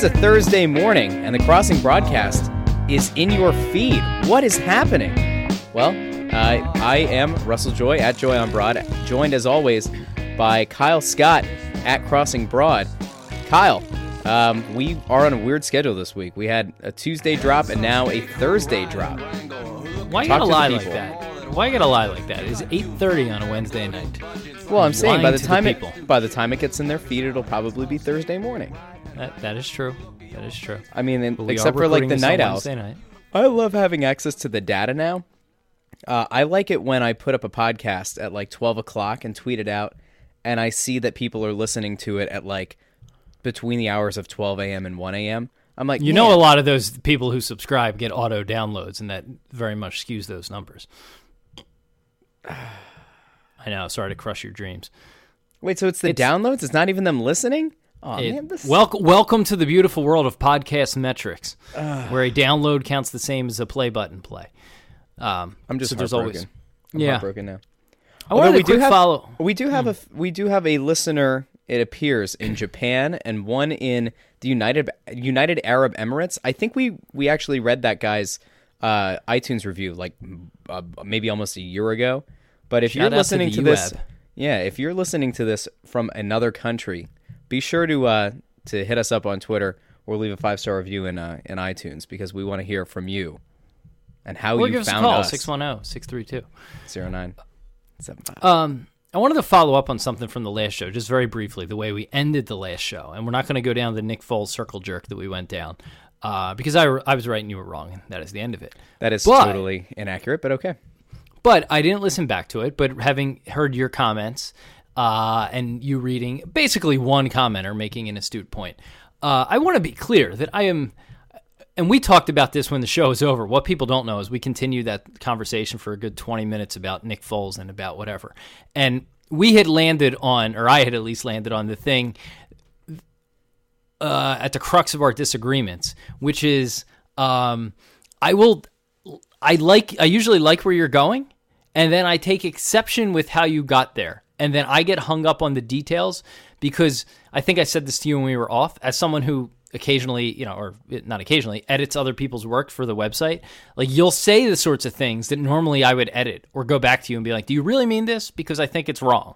It's a Thursday morning, and the Crossing broadcast is in your feed. What is happening? Well, uh, I am Russell Joy at Joy on Broad, joined as always by Kyle Scott at Crossing Broad. Kyle, um, we are on a weird schedule this week. We had a Tuesday drop and now a Thursday drop. Why you Talk gotta to the lie like people. that? Why you gotta lie like that? It's 8:30 on a Wednesday night. Well, I'm saying by Lying the to the time it people. by the time it gets in their feed, it'll probably be Thursday morning. That that is true. That is true. I mean, and- except for like the night owls. Night. I love having access to the data now. Uh, I like it when I put up a podcast at like 12 o'clock and tweet it out, and I see that people are listening to it at like between the hours of 12 a.m. and 1 a.m. I'm like, You know, a lot of those people who subscribe get auto downloads, and that very much skews those numbers. I know. Sorry to crush your dreams. Wait, so it's the It's- downloads? It's not even them listening? Oh It- man, this welcome, welcome to the beautiful world of podcast metrics, where a download counts the same as a play button play. Um, I'm just so there's heartbroken. always. I'm Yeah. broken now. I wanted Although to quick have follow. we do have a we do have a listener. It appears in Japan and one in the United United Arab Emirates. I think we we actually read that guy's uh, iTunes review like uh, maybe almost a year ago. But if Shout you're out to listening to, this, yeah, if you're listening to this from another country, be sure to uh, to hit us up on Twitter or leave a five star review in uh, in iTunes because we want to hear from you and how Or you give us a found call, us. 610 632. Zero nine seven five. Um, I wanted to follow up on something from the last show, just very briefly, the way we ended the last show, and we're not going to go down the Nick Foles circle jerk that we went down, uh, because I, I was right and you were wrong, and that is the end of it. That is But- totally inaccurate, but okay. But I didn't listen back to it. But having heard your comments uh, and you reading, basically one commenter making an astute point, uh, I want to be clear that I am. And we talked about this when the show is over. What people don't know is we continued that conversation for a good 20 minutes about Nick Foles and about whatever. And we had landed on, or I had at least landed on the thing uh, at the crux of our disagreements, which is um, I will, I like, I usually like where you're going, and then I take exception with how you got there, and then I get hung up on the details because I think I said this to you when we were off. As someone who occasionally, you know, or not occasionally, edits other people's work for the website, like you'll say the sorts of things that normally I would edit or go back to you and be like, "Do you really mean this?" Because I think it's wrong.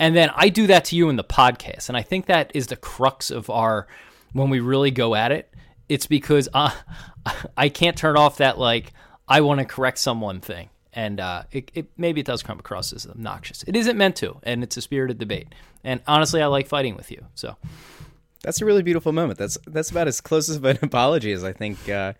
And then I do that to you in the podcast. And I think that is the crux of our, when we really go at it, it's because uh, I can't turn off that, like, I want to correct someone thing. And uh, it, it maybe it does come across as obnoxious. It isn't meant to, and it's a spirited debate. And honestly, I like fighting with you. So That's a really beautiful moment. That's that's about as close of an apology as I think uh,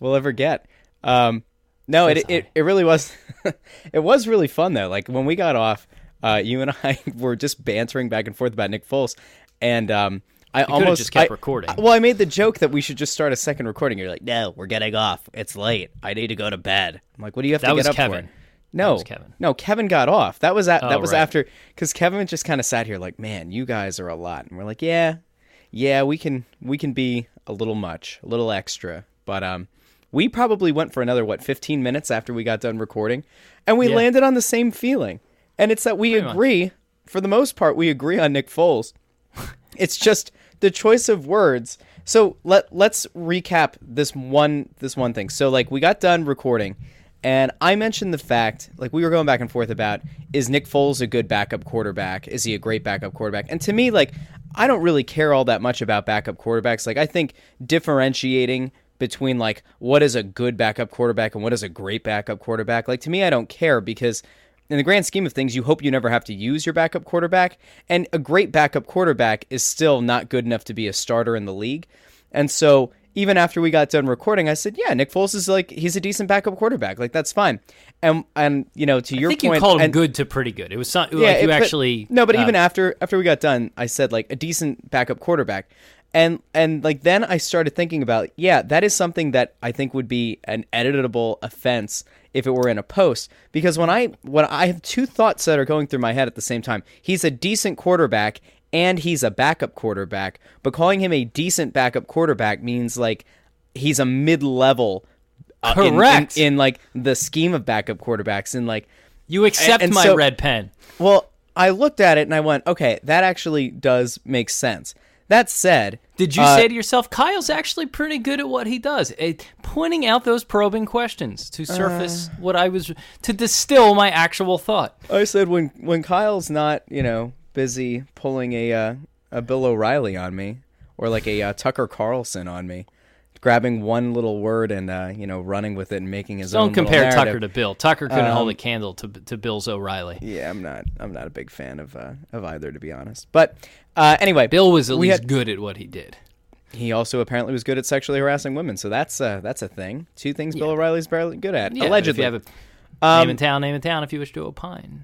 we'll ever get. Um, no, it, it it really was. it was really fun though. Like when we got off, uh, you and I were just bantering back and forth about Nick Foles, and um, I could've almost just kept I- recording. Well, I made the joke that we should just start a second recording. You're like, no, we're getting off. It's late. I need to go to bed. I'm like, what do you have That to get up Kevin. for? No, was Kevin. no, Kevin got off. That was at, that Oh, was right. after because Kevin just kind of sat here like, man, you guys are a lot, and we're like, yeah, yeah, we can we can be a little much, a little extra, but um, we probably went for another what 15 minutes after we got done recording, and we Yeah. landed on the same feeling, and it's that we Pretty much. agree for the most part. We agree on Nick Foles. It's just the choice of words. So let let's recap this one this one thing. So like we got done recording and I mentioned the fact like we were going back and forth about is Nick Foles a good backup quarterback? Is he a great backup quarterback? And to me like I don't really care all that much about backup quarterbacks. Like I think differentiating between like what is a good backup quarterback and what is a great backup quarterback. Like to me I don't care because in the grand scheme of things, you hope you never have to use your backup quarterback. And a great backup quarterback is still not good enough to be a starter in the league. And so even after we got done recording, I said, "Yeah, Nick Foles is like he's a decent backup quarterback. Like that's fine." And and you know, to your I think point, you called him good to pretty good. It was some, yeah, like it- you but- actually. no, but uh, even after after we got done, I said like a decent backup quarterback, and and like then I started thinking about yeah, that is something that I think would be an editable offense if it were in a post because when I when I have two thoughts that are going through my head at the same time, he's a decent quarterback and he's a backup quarterback, but calling him a decent backup quarterback means like he's a mid level. Uh, in- in- Correct. in, like the scheme of backup quarterbacks and like you accept and my so- red pen. well, I looked at it and I went, okay, that actually does make sense. That said, Did you Uh, say to yourself, Kyle's actually pretty good at what he does, eh, pointing out those probing questions to surface Uh. what I was to distill my actual thought? I said when when Kyle's not, you know, busy pulling a uh, a Bill O'Reilly on me or like a uh, Tucker Carlson on me, grabbing one little word and uh, you know running with it and making his own. Don't compare Tucker to Bill. Tucker couldn't hold Um, a candle to to Bill's O'Reilly. Yeah, I'm not. I'm not a big fan of uh, of either, to be honest. But uh, anyway, Bill was at least had- good at what he did. he also apparently was good at sexually harassing women. So that's uh, that's a thing. Two things Bill O'Reilly's barely good at. Yeah, allegedly. If you have a Um, name in town, name in town. If you wish to opine,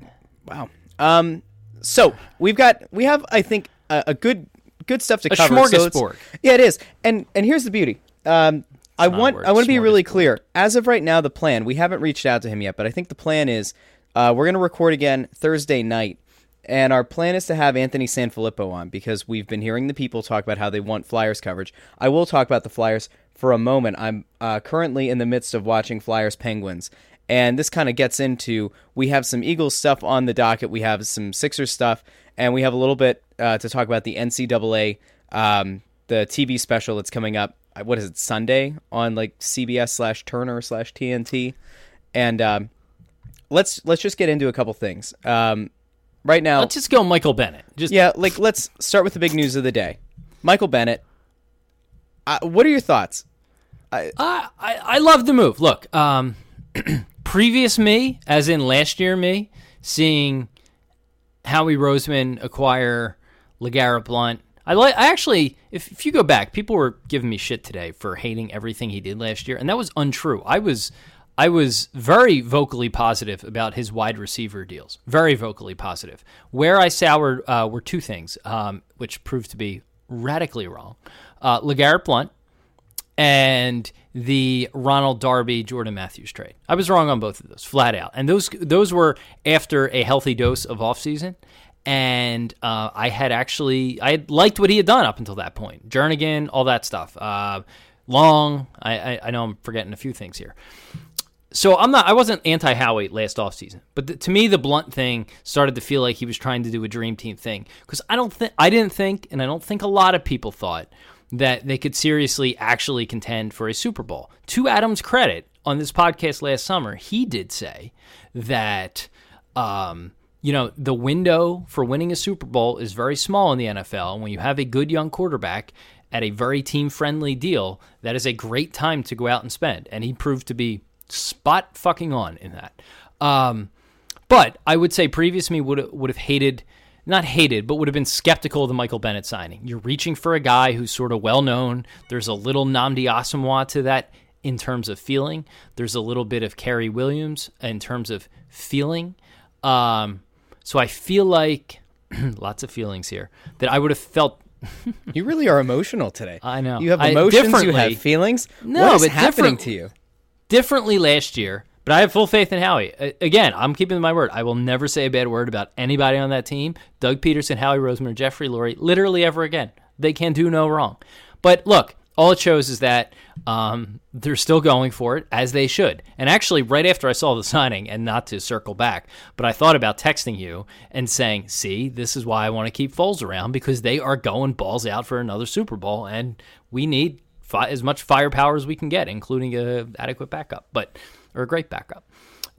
Wow. Um. So we've got we have I think a, a good good stuff to A cover. So smorgasbord. yeah, it is. And and here's the beauty. Um. I want I want to be really clear. As of right now, the plan we haven't reached out to him yet, but I think the plan is uh, we're going to record again Thursday night, and our plan is to have Anthony Sanfilippo on because we've been hearing the people talk about how they want Flyers coverage. I will talk about the Flyers for a moment. I'm uh, currently in the midst of watching Flyers Penguins, and this kind of gets into we have some Eagles stuff on the docket, we have some Sixers stuff, and we have a little bit uh, to talk about the NCAA, um, the TV special that's coming up. Uh, What is it Sunday on like CBS slash Turner slash TNT, and um, let's let's just get into a couple things. Um, right now, let's just go Michael Bennett. Just yeah, like let's start with the big news of the day. Michael Bennett. Uh, what are your thoughts? I, I I love the move. Look, um, previous me, as in last year me, seeing Howie Roseman acquire LeGarrette Blount. I like. I actually, if, if you go back, people were giving me shit today for hating everything he did last year, and that was untrue. I was. I was very vocally positive about his wide receiver deals. Very vocally positive. Where I soured uh, were two things, um, which proved to be radically wrong. Uh, LeGarrette Blount, and the Ronald Darby Jordan Matthews trade. I was wrong on both of those, flat out. And those those were after a healthy dose of offseason. And uh, I had actually I had liked what he had done up until that point. Jernigan, all that stuff. Uh, long. I, I, I know I'm forgetting a few things here. So I'm not. I wasn't anti Howie last offseason, but the, to me, the Blount thing started to feel like he was trying to do a dream team thing because I don't think I didn't think, and I don't think a lot of people thought that they could seriously actually contend for a Super Bowl. To Adam's credit, on this podcast last summer, he did say that. Um, you know, the window for winning a Super Bowl is very small in the NFL. And when you have a good young quarterback at a very team friendly deal, that is a great time to go out and spend. And he proved to be spot fucking on in that. Um, but I would say previous me would would have hated, not hated, but would have been skeptical of the Michael Bennett signing. You're reaching for a guy who's sort of well known. There's a little Nnamdi Asomugha to that in terms of feeling. There's a little bit of Cary Williams in terms of feeling. Um, so I feel like lots of feelings here that I would have felt. You really are emotional today. I know. You have I- emotions. You have feelings. No, but happening to you? differently last year, but I have full faith in Howie. Again, I'm keeping my word. I will never say a bad word about anybody on that team. Doug Pederson, Howie Roseman, Jeffrey Lurie, literally ever again. They can do no wrong. But look, all it shows is that um, they're still going for it as they should. And actually, right after I saw the signing, and not to circle back, but I thought about texting you and saying, "See, this is why I want to keep Foles around because they are going balls out for another Super Bowl, and we need fi- as much firepower as we can get, including a adequate backup, but or a great backup.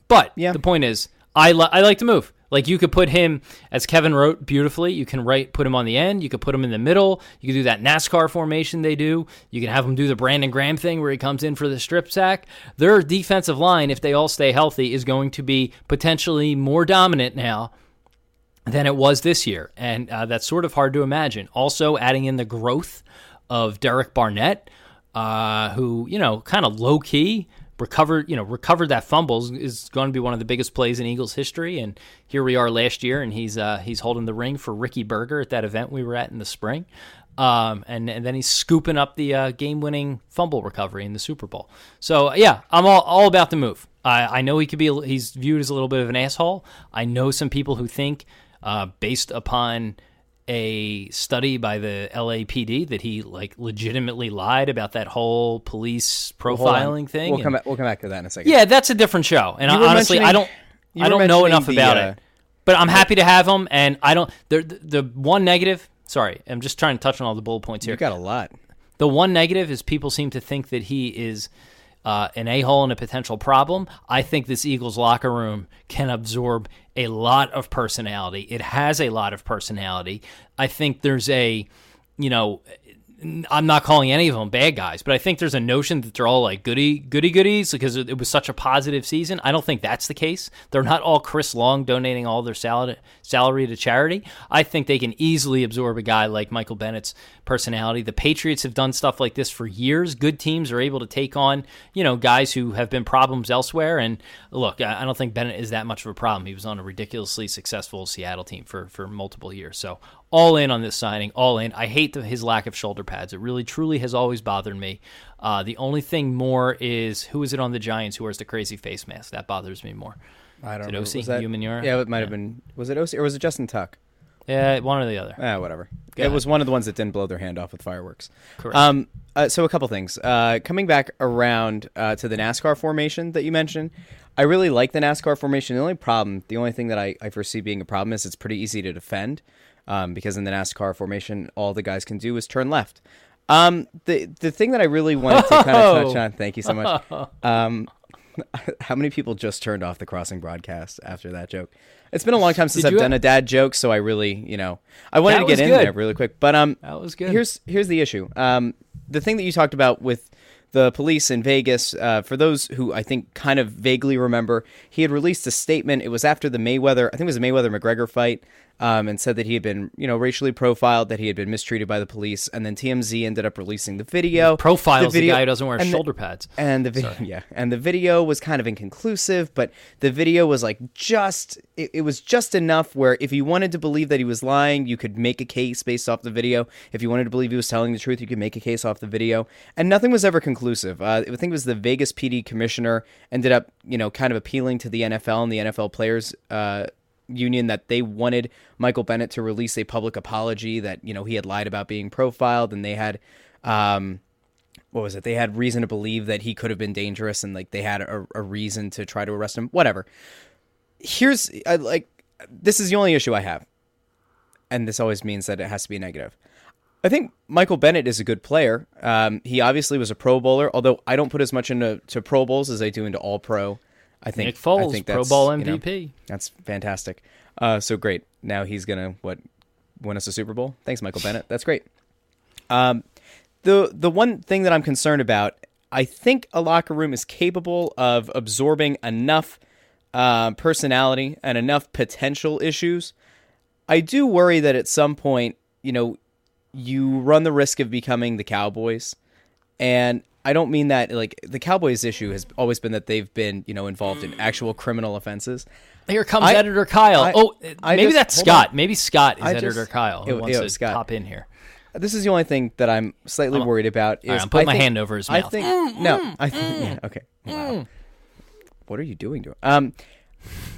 But Yeah. the point is, I li- I like to move. Like you could put him, as Kevin wrote beautifully. You can write put him on the end. You could put him in the middle. You could do that NASCAR formation they do. You can have him do the Brandon Graham thing where he comes in for the strip sack. Their defensive line, if they all stay healthy, is going to be potentially more dominant now than it was this year, and uh, that's sort of hard to imagine. Also, adding in the growth of Derek Barnett, uh, who you know, kind of low key recovered, you know, recovered that fumble is going to be one of the biggest plays in Eagles history. And here we are last year, and he's uh, he's holding the ring for Ricky Berger at that event we were at in the spring. Um, and, and then he's scooping up the uh, game-winning fumble recovery in the Super Bowl. So yeah, I'm all, all about the move. I, I know he could be he's viewed as a little bit of an asshole. I know some people who think, uh, based upon a study by the LAPD, that he like legitimately lied about that whole police profiling thing. We'll and- come back. We'll come back to that in a second. yeah, that's a different show. And were honestly, I don't, I don't know enough the, about uh, it. But I'm happy to have him, and I don't. The, the, the one negative sorry, I'm just trying to touch on all the bullet points here. You got a lot. The one negative is people seem to think that he is uh, an a hole and a potential problem. I think this Eagles locker room can absorb a lot of personality. It has a lot of personality. I think there's a, you know, I'm not calling any of them bad guys, but I think there's a notion that they're all like goody goody goodies because it was such a positive season. I don't think that's the case. They're not all Chris Long donating all their salary to charity. I think they can easily absorb a guy like Michael Bennett's personality. The Patriots have done stuff like this for years. Good teams are able to take on, you know, guys who have been problems elsewhere. And look, I don't think Bennett is that much of a problem. He was on a ridiculously successful Seattle team for for multiple years. So all in on this signing, all in. I hate the, his lack of shoulder pads. It really, truly has always bothered me. Uh, the only thing more is who is it on the Giants who wears the crazy face mask? That bothers me more. I don't it know. OC? Was that, Human yeah, it might have been. Was it OC or was it Justin Tuck? Yeah, one or the other. Ah, whatever. Go it ahead. was one of the ones that didn't blow their hand off with fireworks. Correct. Um, uh, so a couple things. Uh, coming back around uh, to the NASCAR formation that you mentioned, I really like the NASCAR formation. The only problem, the only thing that I, I foresee being a problem is it's pretty easy to defend um, because in the NASCAR formation, all the guys can do is turn left. Um, the the thing that I really wanted to kind of touch on. Thank you so much. Um, how many people just turned off the crossing broadcast after that joke? It's been a long time since Did I've done a dad joke, so I really, you know, I wanted That to get in good. there really quick. But um, That was good. Here's here's the issue. Um, the thing that you talked about with the police in Vegas, uh, for those who I think kind of vaguely remember, he had released a statement. It was after the Mayweather, I think it was the Mayweather McGregor fight, um, and said that he had been, you know, racially profiled, that he had been mistreated by the police, and then TMZ ended up releasing the video. Profiles the, video- guy who doesn't wear and the- shoulder pads. and the video, yeah, and the video was kind of inconclusive, but the video was like just it, it was just enough where if you wanted to believe that he was lying, you could make a case based off the video. If you wanted to believe he was telling the truth, you could make a case off the video. And nothing was ever conclusive. Uh, I think it was the Vegas PD commissioner ended up, you know, kind of appealing to the NFL and the NFL players. Uh, union that they wanted Michael Bennett to release a public apology that you know he had lied about being profiled and they had um what was it? They had reason to believe that he could have been dangerous, and like they had a, a reason to try to arrest him. Whatever. Here's I, like this is the only issue I have, and this always means that it has to be negative. I think Michael Bennett is a good player. Um, he obviously was a Pro Bowler, although I don't put as much into to Pro Bowls as I do into All Pro. I think Nick Foles, I think Pro Bowl you know, MVP. that's fantastic. Uh, so great. Now he's gonna what win us a Super Bowl. Thanks, Michael Bennett. That's great. Um, the the one thing that I'm concerned about, I think a locker room is capable of absorbing enough uh, personality and enough potential issues. I do worry that at some point, you know, you run the risk of becoming the Cowboys, and I don't mean that like the Cowboys' issue has always been that they've been, you know, involved in mm. actual criminal offenses. Here comes I- editor Kyle. I- oh, I maybe just- that's Scott. on. Maybe Scott is I editor just- Kyle who Ew, wants ew, to Scott. pop in here. This is the only thing that I'm slightly worried about. Is right, I'm putting I my think- hand over his I mouth. think mm, no. Mm, I think yeah, okay. Wow. What are you doing to him? Um,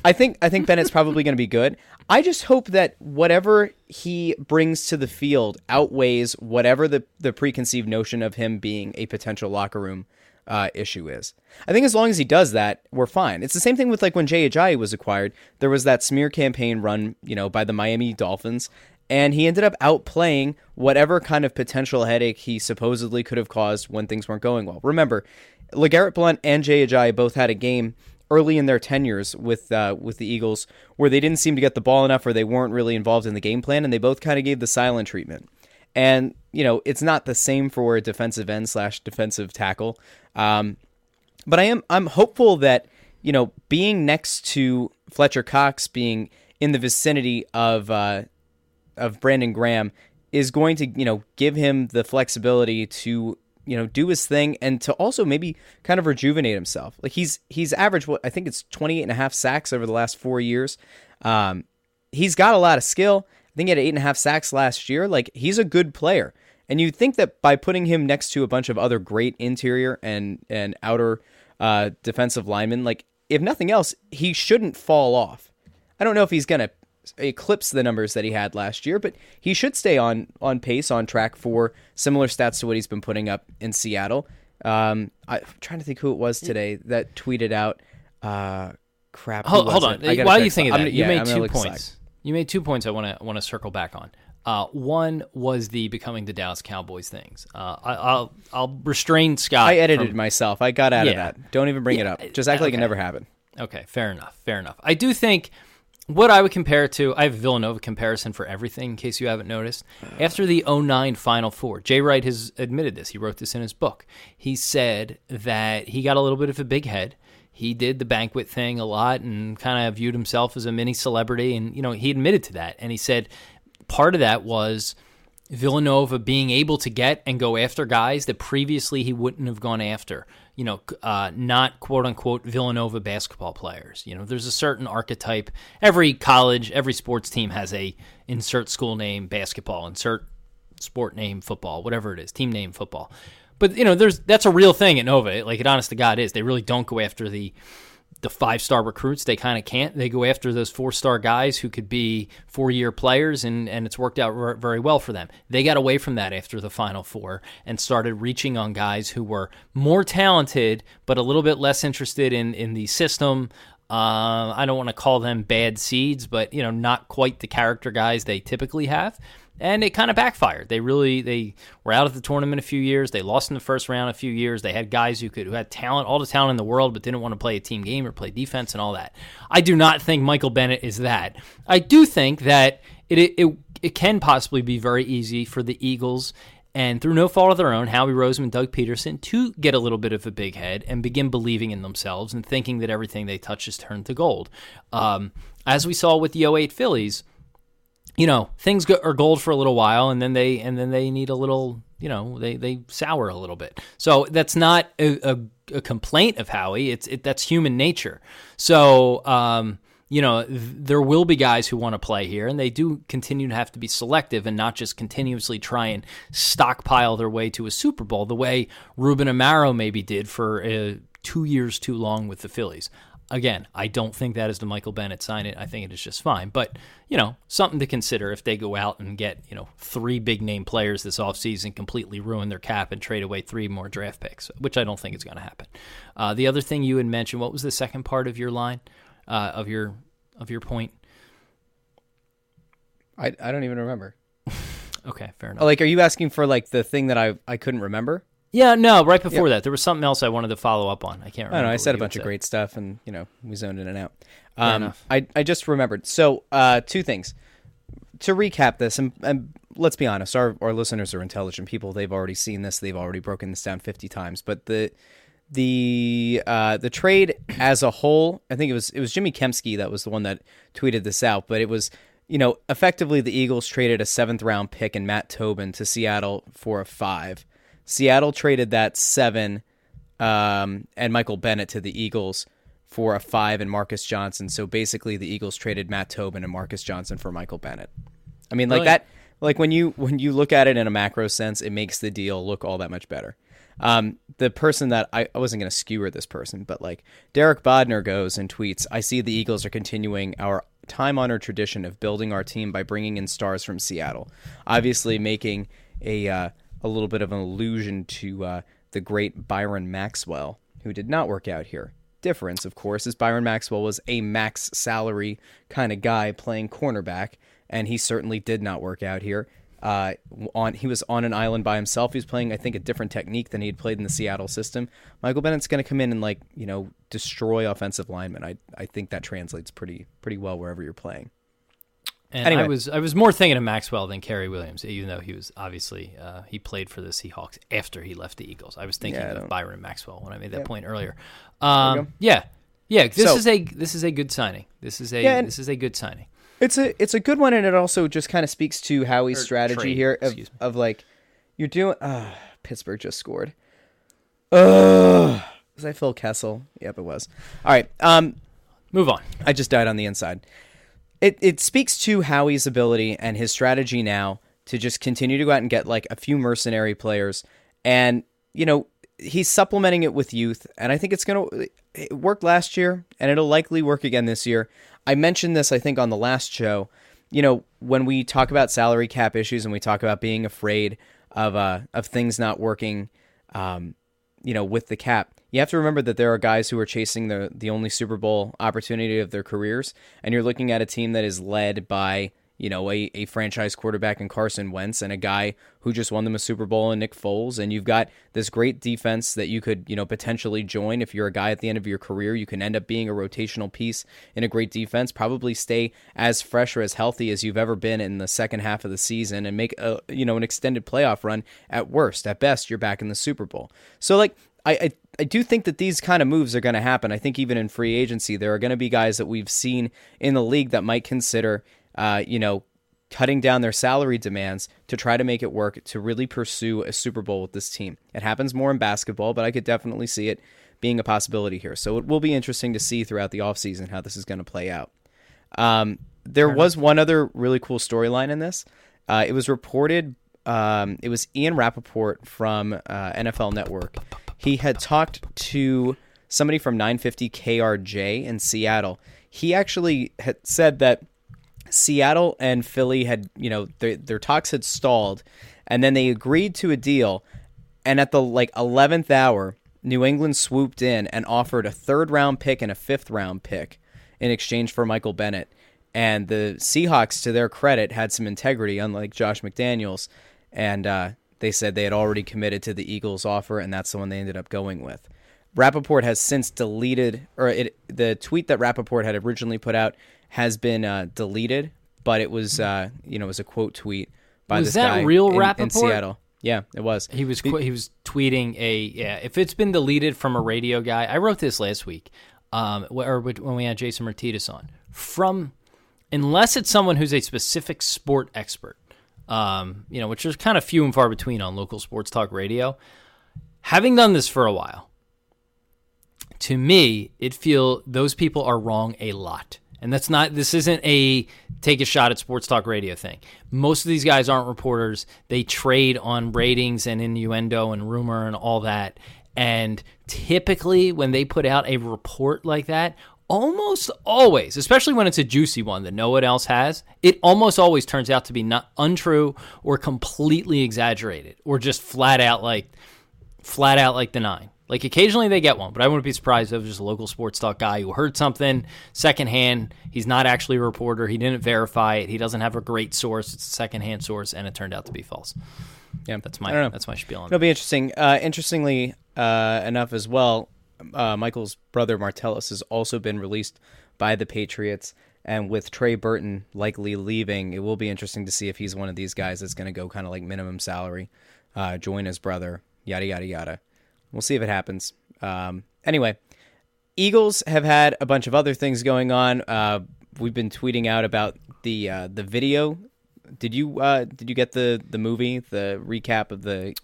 I think I think Bennett's probably going to be good. I just hope that whatever he brings to the field outweighs whatever the the preconceived notion of him being a potential locker room uh, issue is. I think as long as he does that, we're fine. It's the same thing with like when Jay Ajayi was acquired. There was that smear campaign run, you know, by the Miami Dolphins, and he ended up outplaying whatever kind of potential headache he supposedly could have caused when things weren't going well. Remember, LeGarrette Blount and Jay Ajayi both had a game early in their tenures with uh, with the Eagles where they didn't seem to get the ball enough or they weren't really involved in the game plan, and they both kind of gave the silent treatment. And you know, it's not the same for a defensive end slash defensive tackle. Um, but I am I'm hopeful that you know being next to Fletcher Cox, being in the vicinity of uh, of Brandon Graham, is going to you know give him the flexibility to you know do his thing and to also maybe kind of rejuvenate himself. Like he's he's averaged what I think it's 28 and a half sacks over the last four years. Um, he's got a lot of skill. I think he had eight and a half sacks last year. Like he's a good player. And you'd think that by putting him next to a bunch of other great interior and and outer uh, defensive linemen, like if nothing else, he shouldn't fall off. I don't know if he's gonna eclipse the numbers that he had last year, but he should stay on on pace, on track for similar stats to what he's been putting up in Seattle. Um, I, am trying to think who it was today that tweeted out. Uh, crap. Hold, hold on. Why check you thinking that, I'm- you yeah, made two look aside. points. You made two points. I want to want to circle back on. Uh, one was the becoming the Dallas Cowboys things. Uh, I, I'll I'll restrain Scott. I edited from- myself. I got out of that. Don't even bring it up. Just act like it never happened. Okay, fair enough. Fair enough. I do think what I would compare it to, I have Villanova comparison for everything, in case you haven't noticed. After the 09 Final Four, Jay Wright has admitted this. He wrote this in his book. He said that he got a little bit of a big head. He did the banquet thing a lot and kind of viewed himself as a mini celebrity. And, you know, he admitted to that. And he said part of that was Villanova being able to get and go after guys that previously he wouldn't have gone after. You know, uh, not quote unquote Villanova basketball players. You know, there's a certain archetype. Every college, every sports team has a insert school name basketball, insert sport name football, whatever it is, team name football. But you know, there's that's a real thing at Nova. Like it, honest to God, is they really don't go after the the five star recruits. They kind of can't. They go after those four star guys who could be four year players, and, and it's worked out ver- very well for them. They got away from that after the Final Four and started reaching on guys who were more talented, but a little bit less interested in, in the system. Uh, I don't want to call them bad seeds, but you know, not quite the character guys they typically have and it kind of backfired. They really they were out of the tournament a few years. They lost in the first round a few years. They had guys who could who had talent, all the talent in the world, but didn't want to play a team game or play defense and all that. I do not think Michael Bennett is that. I do think that it it it, it can possibly be very easy for the Eagles. And through no fault of their own, Howie Roseman, Doug Pederson, to get a little bit of a big head and begin believing in themselves and thinking that everything they touch is turned to gold. Um, as we saw with the 08 Phillies, you know things go, are gold for a little while and then they and then they need a little you know they they sour a little bit. So that's not a, a, a complaint of howie. It's it, that's human nature. So um you know there will be guys who want to play here and they do continue to have to be selective and not just continuously try and stockpile their way to a super bowl the way ruben amaro maybe did for uh, two years too long with the phillies Again, I don't think that is the Michael Bennett sign it. I think it is just fine. But, you know, something to consider if they go out and get, you know, three big name players this offseason, completely ruin their cap and trade away three more draft picks, which I don't think is going to happen. Uh, the other thing you had mentioned, what was the second part of your line, uh, of your of your point? I, I don't even remember. Okay, fair enough. Like, are you asking for like the thing that I I couldn't remember? Yeah, no, right before that, there was something else I wanted to follow up on. I can't remember. I know. I said a bunch of great stuff, and you know, we zoned in and out. Um, enough. I I just remembered. So, uh, two things to recap this, and, and let's be honest, our our listeners are intelligent people. They've already seen this. They've already broken this down fifty times. But the the uh, the trade as a whole, I think it was it was Jimmy Kempski that was the one that tweeted this out. But it was you know effectively the Eagles traded a seventh round pick and Matt Tobin to Seattle for a five. Seattle traded that seven um, and Michael Bennett to the Eagles for a five and Marcus Johnson. So basically, the Eagles traded Matt Tobin and Marcus Johnson for Michael Bennett. I mean, like Brilliant. that. Like when you when you look at it in a macro sense, it makes the deal look all that much better. Um, the person that I, I wasn't going to skewer this person, but like Derek Bodner goes and tweets, I see the Eagles are continuing our time honored tradition of building our team by bringing in stars from Seattle, obviously making a uh, a little bit of an allusion to uh, the great Byron Maxwell, who did not work out here. Difference, of course, is Byron Maxwell was a max salary kind of guy playing cornerback, and he certainly did not work out here. Uh, on he was on an island by himself. He was playing, I think, a different technique than he had played in the Seattle system. Michael Bennett's going to come in and like you know destroy offensive linemen. I I think that translates pretty pretty well wherever you're playing. And Anyway. I was I was more thinking of Maxwell than Cary Williams, even though he was obviously uh, he played for the Seahawks after he left the Eagles. I was thinking Yeah, I of Byron Maxwell when I made that Yep. point earlier. Um, yeah, yeah. This So- is a this is a good signing. This is a Yeah, this is a good signing. It's a it's a good one, and it also just kind of speaks to Howie's Or strategy trade, here of, of like you're doing. Uh, Pittsburgh just scored. Ugh. Was that Phil Kessel? Yep, it was. All right. Um, Move on. I just died on the inside. It it speaks to Howie's ability and his strategy now to just continue to go out and get like a few mercenary players, and you know he's supplementing it with youth, and I think it's gonna it worked last year, and it'll likely work again this year. I mentioned this I think on the last show. You know when we talk about salary cap issues and we talk about being afraid of uh of things not working, um, you know, with the cap. You have to remember that there are guys who are chasing the the only Super Bowl opportunity of their careers, and you're looking at a team that is led by you know, a, a franchise quarterback in Carson Wentz and a guy who just won them a Super Bowl in Nick Foles. And you've got this great defense that you could, you know, potentially join. If you're a guy at the end of your career, you can end up being a rotational piece in a great defense, probably stay as fresh or as healthy as you've ever been in the second half of the season and make a, you know, an extended playoff run at worst. At best, you're back in the Super Bowl. So, like, I, I, I do think that these kind of moves are going to happen. I think even in free agency, there are going to be guys that we've seen in the league that might consider uh, you know, cutting down their salary demands to try to make it work to really pursue a Super Bowl with this team. It happens more in basketball, but I could definitely see it being a possibility here. So it will be interesting to see throughout the offseason how this is going to play out. Um, there was one other really cool storyline in this. Uh, it was reported, um, it was Ian Rapoport from uh, NFL Network. He had talked to somebody from 950 KJR in Seattle. He actually had said that Seattle and Philly had, you know, their, their talks had stalled, and then they agreed to a deal. And at the like 11th hour, New England swooped in and offered a third round pick and a fifth round pick in exchange for Michael Bennett. And the Seahawks, to their credit, had some integrity, unlike Josh McDaniels. And uh, they said they had already committed to the Eagles' offer, and that's the one they ended up going with. Rapoport has since deleted, or it, the tweet that Rapoport had originally put out has been uh, deleted, but it was uh, you know it was a quote tweet by Was this that guy real in, in Seattle. Yeah, it was. He was qu- he was tweeting a yeah. If it's been deleted from a radio guy, I wrote this last week, um, or when we had Jason Martinez on. From unless it's someone who's a specific sport expert, um, you know, which is kind of few and far between on local sports talk radio. Having done this for a while, to me, it feel those people are wrong a lot. And that's not this isn't a take a shot at sports talk radio thing. Most of these guys aren't reporters. They trade on ratings and innuendo and rumor and all that. And typically when they put out a report like that, almost always, especially when it's a juicy one that no one else has, it almost always turns out to be not untrue or completely exaggerated or just flat out like flat out like the nine. Like occasionally they get one, but I wouldn't be surprised if it was just a local sports talk guy who heard something secondhand. He's not actually a reporter. He didn't verify it. He doesn't have a great source. It's a secondhand source, and it turned out to be false. Yeah, That's I don't know. my that's my spiel on It'll that. be interesting. Uh, interestingly uh, enough, as well, uh, Michael's brother Martellus has also been released by the Patriots, and with Trey Burton likely leaving, it will be interesting to see if he's one of these guys that's going to go kind of like minimum salary, uh, join his brother, yada yada yada. We'll see if it happens. Um, anyway, Eagles have had a bunch of other things going on. Uh, we've been tweeting out about the uh, the video. Did you uh, did you get the the movie the recap of the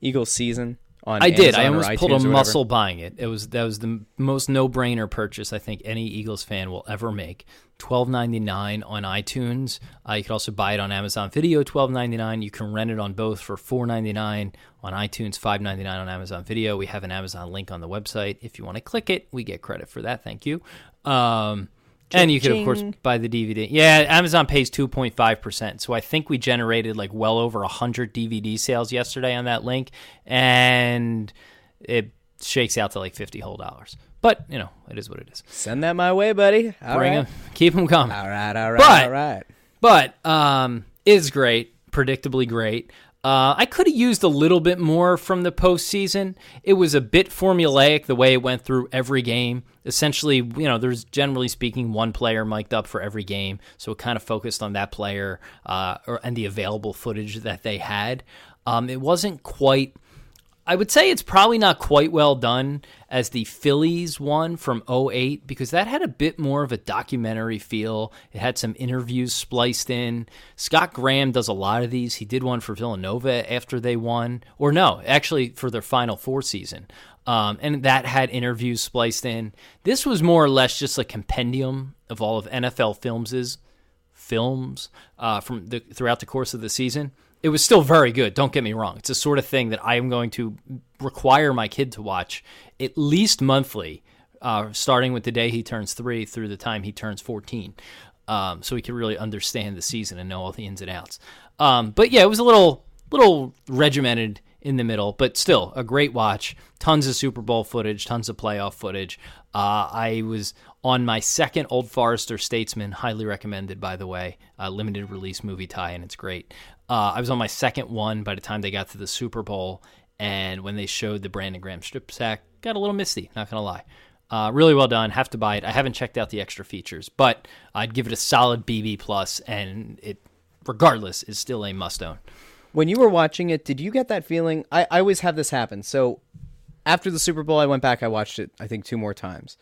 Eagles season on? I did. I almost pulled a muscle buying it. It was that was the most no brainer purchase I think any Eagles fan will ever make. Twelve ninety nine on iTunes. Uh, you can also buy it on Amazon Video. Twelve ninety nine. You can rent it on both for four ninety nine on iTunes. Five ninety nine on Amazon Video. We have an Amazon link on the website. If you want to click it, we get credit for that. Thank you. Um, and you could, of course buy the DVD. Yeah, Amazon pays two point five percent. So I think we generated like well over hundred DVD sales yesterday on that link, and it shakes out to like fifty whole dollars. But you know, it is what it is. Send that my way, buddy. All Bring right. 'em- keep them coming. All right, all right, But- all right. But um, is great, predictably great. Uh, I could have used a little bit more from the postseason. It was a bit formulaic the way it went through every game. Essentially, you know, there's generally speaking one player mic'd up for every game, so it kind of focused on that player uh, or, and the available footage that they had. Um, it wasn't quite I would say it's probably not quite well done as the Phillies one from 08 because that had a bit more of a documentary feel. It had some interviews spliced in. Scott Graham does a lot of these. He did one for Villanova after they won, or no, actually for their Final Four season. Um, and that had interviews spliced in. This was more or less just a compendium of all of NFL Films' films uh, from the throughout the course of the season. It was still very good. Don't get me wrong. It's the sort of thing that I am going to require my kid to watch at least monthly, uh, starting with the day he turns three through the time he turns fourteen, um, so he can really understand the season and know all the ins and outs. Um, but yeah, it was a little little regimented in the middle, but still a great watch. Tons of Super Bowl footage, tons of playoff footage. Uh, I was on my second Old Forester Statesman, highly recommended, by the way, uh, limited release movie tie, and it's great. Uh, I was on my second one by the time they got to the Super Bowl, and when they showed the Brandon Graham strip sack, got a little misty, not gonna lie. Uh, really well done. Have to buy it. I haven't checked out the extra features, but I'd give it a solid BB plus, and it, regardless, is still a must own. When you were watching it, did you get that feeling? I, I always have this happen. So after the Super Bowl, I went back. I watched it. I think two more times.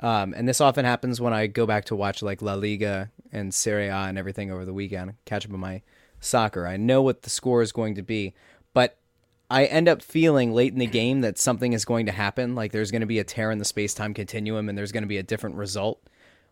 Um, and this often happens when I go back to watch like La Liga and Serie A and everything over the weekend, catch up on my soccer. I know what the score is going to be, but I end up feeling late in the game that something is going to happen. Like there's going to be a tear in the space time continuum, and there's going to be a different result.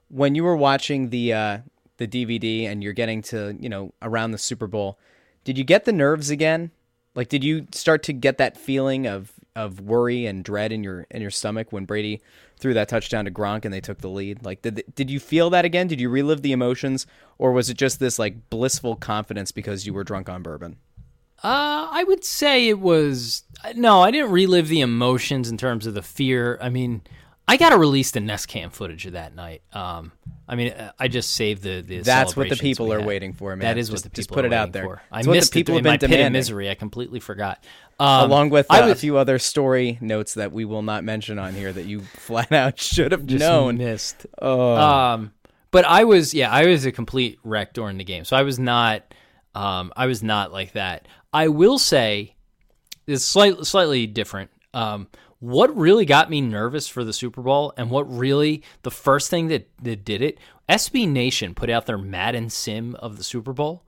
When you were watching the uh, the DVD and you're getting to you know around the Super Bowl, did you get the nerves again? Like, did you start to get that feeling of of worry and dread in your in your stomach when Brady threw that touchdown to Gronk and they took the lead? Like, did did you feel that again? Did you relive the emotions, or was it just this like blissful confidence because you were drunk on bourbon? Uh, I would say it was no. I didn't relive the emotions in terms of the fear. I mean, I got to release the Nest Cam footage of that night. Um, I mean, uh, I just saved the. the That's what the people are waiting for, man. That is Just- what the just people put are it out there. for. I It's what the missed people it have been my pit of demanding. misery. I completely forgot. Um, Along with uh, I a was few other story notes that we will not mention on here that you flat out should have just known. missed. Oh. Um, but I was, yeah, I was a complete wreck during the game. So I was not, um, I was not like that. I will say, it's slightly slightly different. Um, what really got me nervous for the Super Bowl, and what really the first thing that that did it, SB Nation put out their Madden sim of the Super Bowl.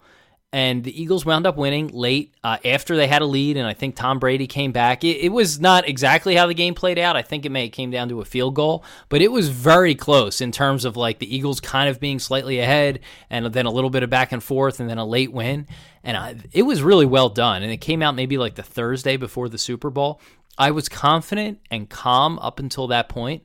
And the Eagles wound up winning late uh, after they had a lead, and I think Tom Brady came back. It, it was not exactly how the game played out. I think it may came down to a field goal, but it was very close in terms of like the Eagles kind of being slightly ahead, and then a little bit of back and forth, and then a late win. And I, it was really well done. And it came out maybe like the Thursday before the Super Bowl. I was confident and calm up until that point.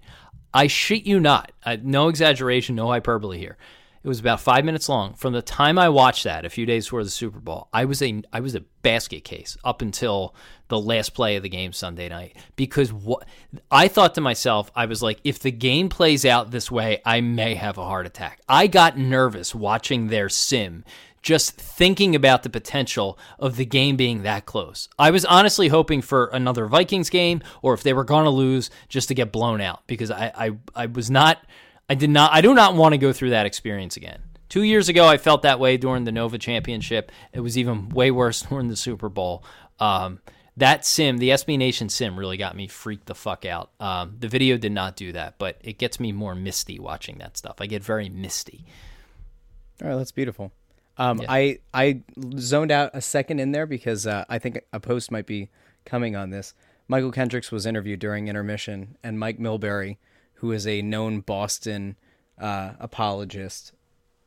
I shit you not. Uh, no exaggeration, no hyperbole here. It was about five minutes long. From the time I watched that, a few days before the Super Bowl, I was a I was a basket case up until the last play of the game Sunday night because what I thought to myself, I was like, if the game plays out this way, I may have a heart attack. I got nervous watching their sim just thinking about the potential of the game being that close. I was honestly hoping for another Vikings game, or if they were going to lose, just to get blown out because I, I, I was not, I did not, I do not want to go through that experience again. Two years ago, I felt that way during the Nova Championship. It was even way worse during the Super Bowl. Um, that sim, the SB Nation sim, really got me freaked the fuck out. Um, the video did not do that, but it gets me more misty watching that stuff. I get very misty. All right, that's beautiful. Um, I I zoned out a second in there because uh, I think a post might be coming on this. Mychal Kendricks was interviewed during intermission, and Mike Milbury, who is a known Boston uh, apologist,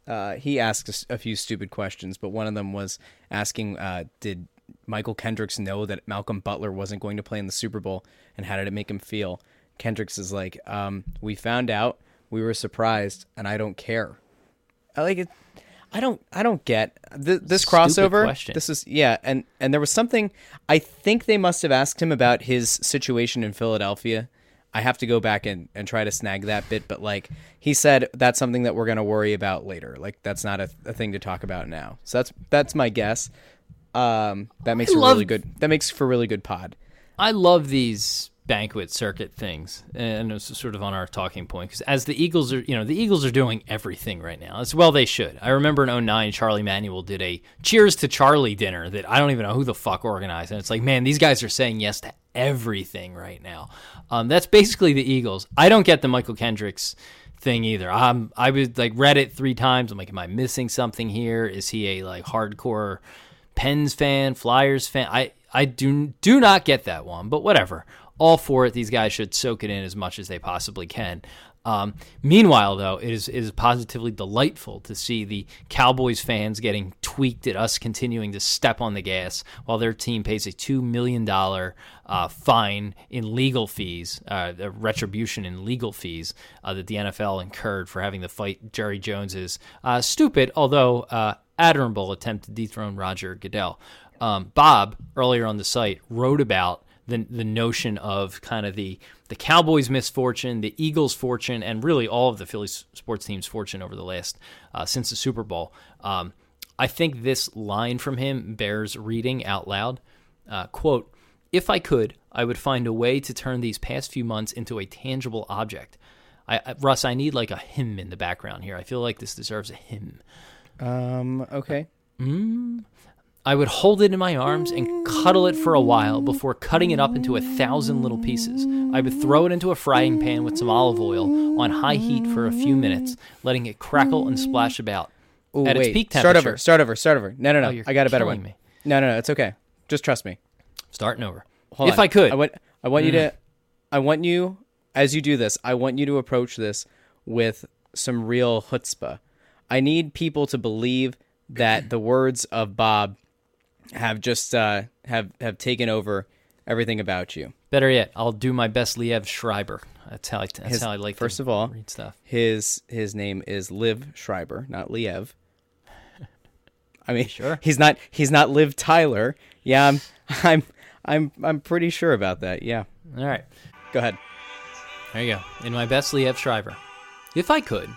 uh, he asked a few stupid questions, but one of them was asking, uh, "Did Mychal Kendricks know that Malcolm Butler wasn't going to play in the Super Bowl, and how did it make him feel?" Kendricks is like, um, "We found out, we were surprised, and I don't care." I like it. I don't. I don't get th- this Stupid crossover. question. This is yeah, and and there was something. I think they must have asked him about his situation in Philadelphia. I have to go back and, and try to snag that bit, but like he said, that's something that we're gonna worry about later. Like that's not a, a thing to talk about now. So that's that's my guess. Um, that makes I for love- really good. That makes for really good pod. I love these banquet circuit things, and it's sort of on our talking point because as the Eagles are, you know, the Eagles are doing everything right now as well. They should. I remember in 09, Charlie Manuel did a Cheers to Charlie dinner that I don't even know who the fuck organized, and it's like, man, these guys are saying yes to everything right now. Um, that's basically the Eagles. I don't get the Mychal Kendricks thing either. Um, I was like read it three times. I'm like, am I missing something here? Is he a like hardcore Pens fan, Flyers fan? I I do do not get that one, but whatever. All for it. These guys should soak it in as much as they possibly can. Um, meanwhile, though, it is, it is positively delightful to see the Cowboys fans getting tweaked at us continuing to step on the gas while their team pays a $2 million uh, fine in legal fees, uh, the retribution in legal fees uh, that the NFL incurred for having to fight Jerry Jones's uh, stupid, although uh, admirable attempt to dethrone Roger Goodell. um, Bob earlier on the site wrote about the the notion of kind of the the Cowboys' misfortune, the Eagles' fortune, and really all of the Phillies sports teams' fortune over the last uh, since the Super Bowl. Um, I think this line from him bears reading out loud. Uh, quote, if I could, I would find a way to turn these past few months into a tangible object. I, Russ, I need like a hymn in the background here. I feel like this deserves a hymn. Um. Okay. I would hold it in my arms and cuddle it for a while before cutting it up into a thousand little pieces. I would throw it into a frying pan with some olive oil on high heat for a few minutes, letting it crackle and splash about. Ooh, At its wait. peak start over. Start over. Start over. No, no, no. Oh, I got a better one. me. No, no, no. It's okay. Just trust me. Starting over. Hold if on. I could. I want. I want you to. Mm. I want you as you do this. I want you to approach this with some real chutzpah. I need people to believe that the words of Bob have just uh, have have taken over everything about you. Better yet, I'll do my best Liev Schreiber. That's how I, that's His- how I like first to of all, read stuff. His his name is Liv Schreiber, not Liev. I mean, Sure. he's not he's not Liv Tyler. Yeah, I'm I'm I'm I'm pretty sure about that. Yeah, All right. go ahead. There you go. In my best Liev Schreiber. If I could,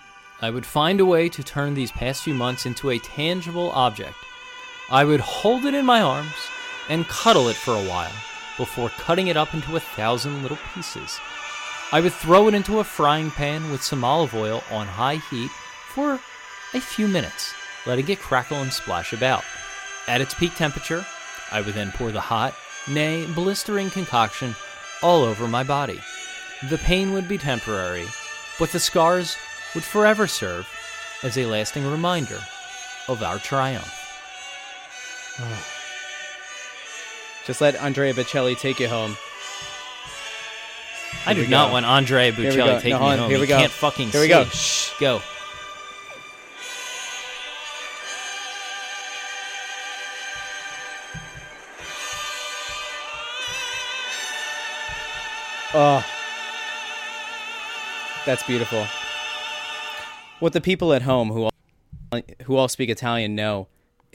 I would find a way to turn these past few months into a tangible object. I would hold it in my arms and cuddle it for a while before cutting it up into a thousand little pieces. I would throw it into a frying pan with some olive oil on high heat for a few minutes, letting it crackle and splash about. At its peak temperature, I would then pour the hot, nay, blistering concoction all over my body. The pain would be temporary, but the scars would forever serve as a lasting reminder of our triumph. Just let Andrea Bocelli take you home. I do not go. want Andrea we Bocelli taking No, me on. home. Here we go. can't fucking Here we see. go. Shh. Go. Oh, that's beautiful. What the people at home who all, who all speak Italian know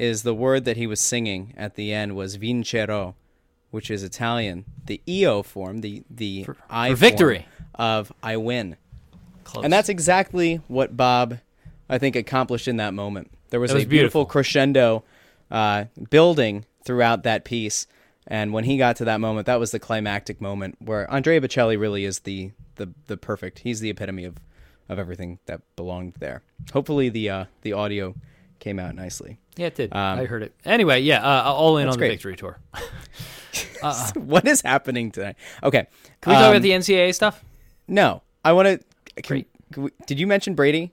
is the word that he was singing at the end was vincero, which is Italian. The eo form, the the I for victory. of I win, Close. and that's exactly what Bob, I think, accomplished in that moment. There was, was a beautiful, beautiful. crescendo uh, building throughout that piece. And when he got to that moment, that was the climactic moment where Andrea Bocelli really is the the, the perfect. He's the epitome of, of everything that belonged there. Hopefully the uh, the audio came out nicely. yeah, it did. Um, I heard it. Anyway, yeah, uh, all in on the great. victory tour. what is happening today? Okay, Can we talk um, about the NCAA stuff? No, I want to. Did you mention Brady?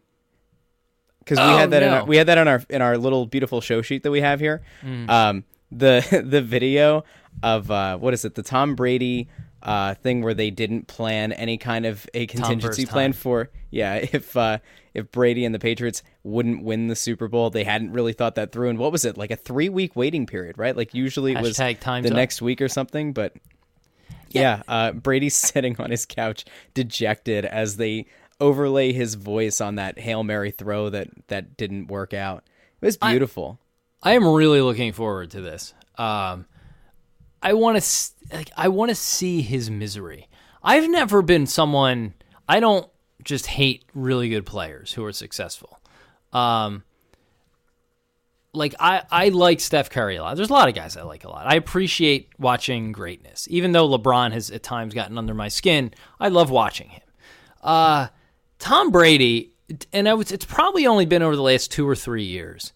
Because we Oh, had that in our we had that on our in our little beautiful show sheet that we have here. Mm. Um, the the video of uh, what is it? The Tom Brady uh, thing where they didn't plan any kind of a contingency plan for yeah if uh, if Brady and the Patriots wouldn't win the Super Bowl, they hadn't really thought that through. And what was it like a three week waiting period? Right, like usually it was the up. next week or something, but yeah, uh, Brady's sitting on his couch, dejected as they overlay his voice on that hail mary throw that that didn't work out. It was beautiful. I am really looking forward to this. Um, I want to like I want to see his misery. I've never been someone I don't just hate really good players who are successful. Um, like I I like Steph Curry a lot. There's a lot of guys I like a lot. I appreciate watching greatness. Even though LeBron has at times gotten under my skin, I love watching him. Uh, Tom Brady, and I was, it's probably only been over the last two or three years.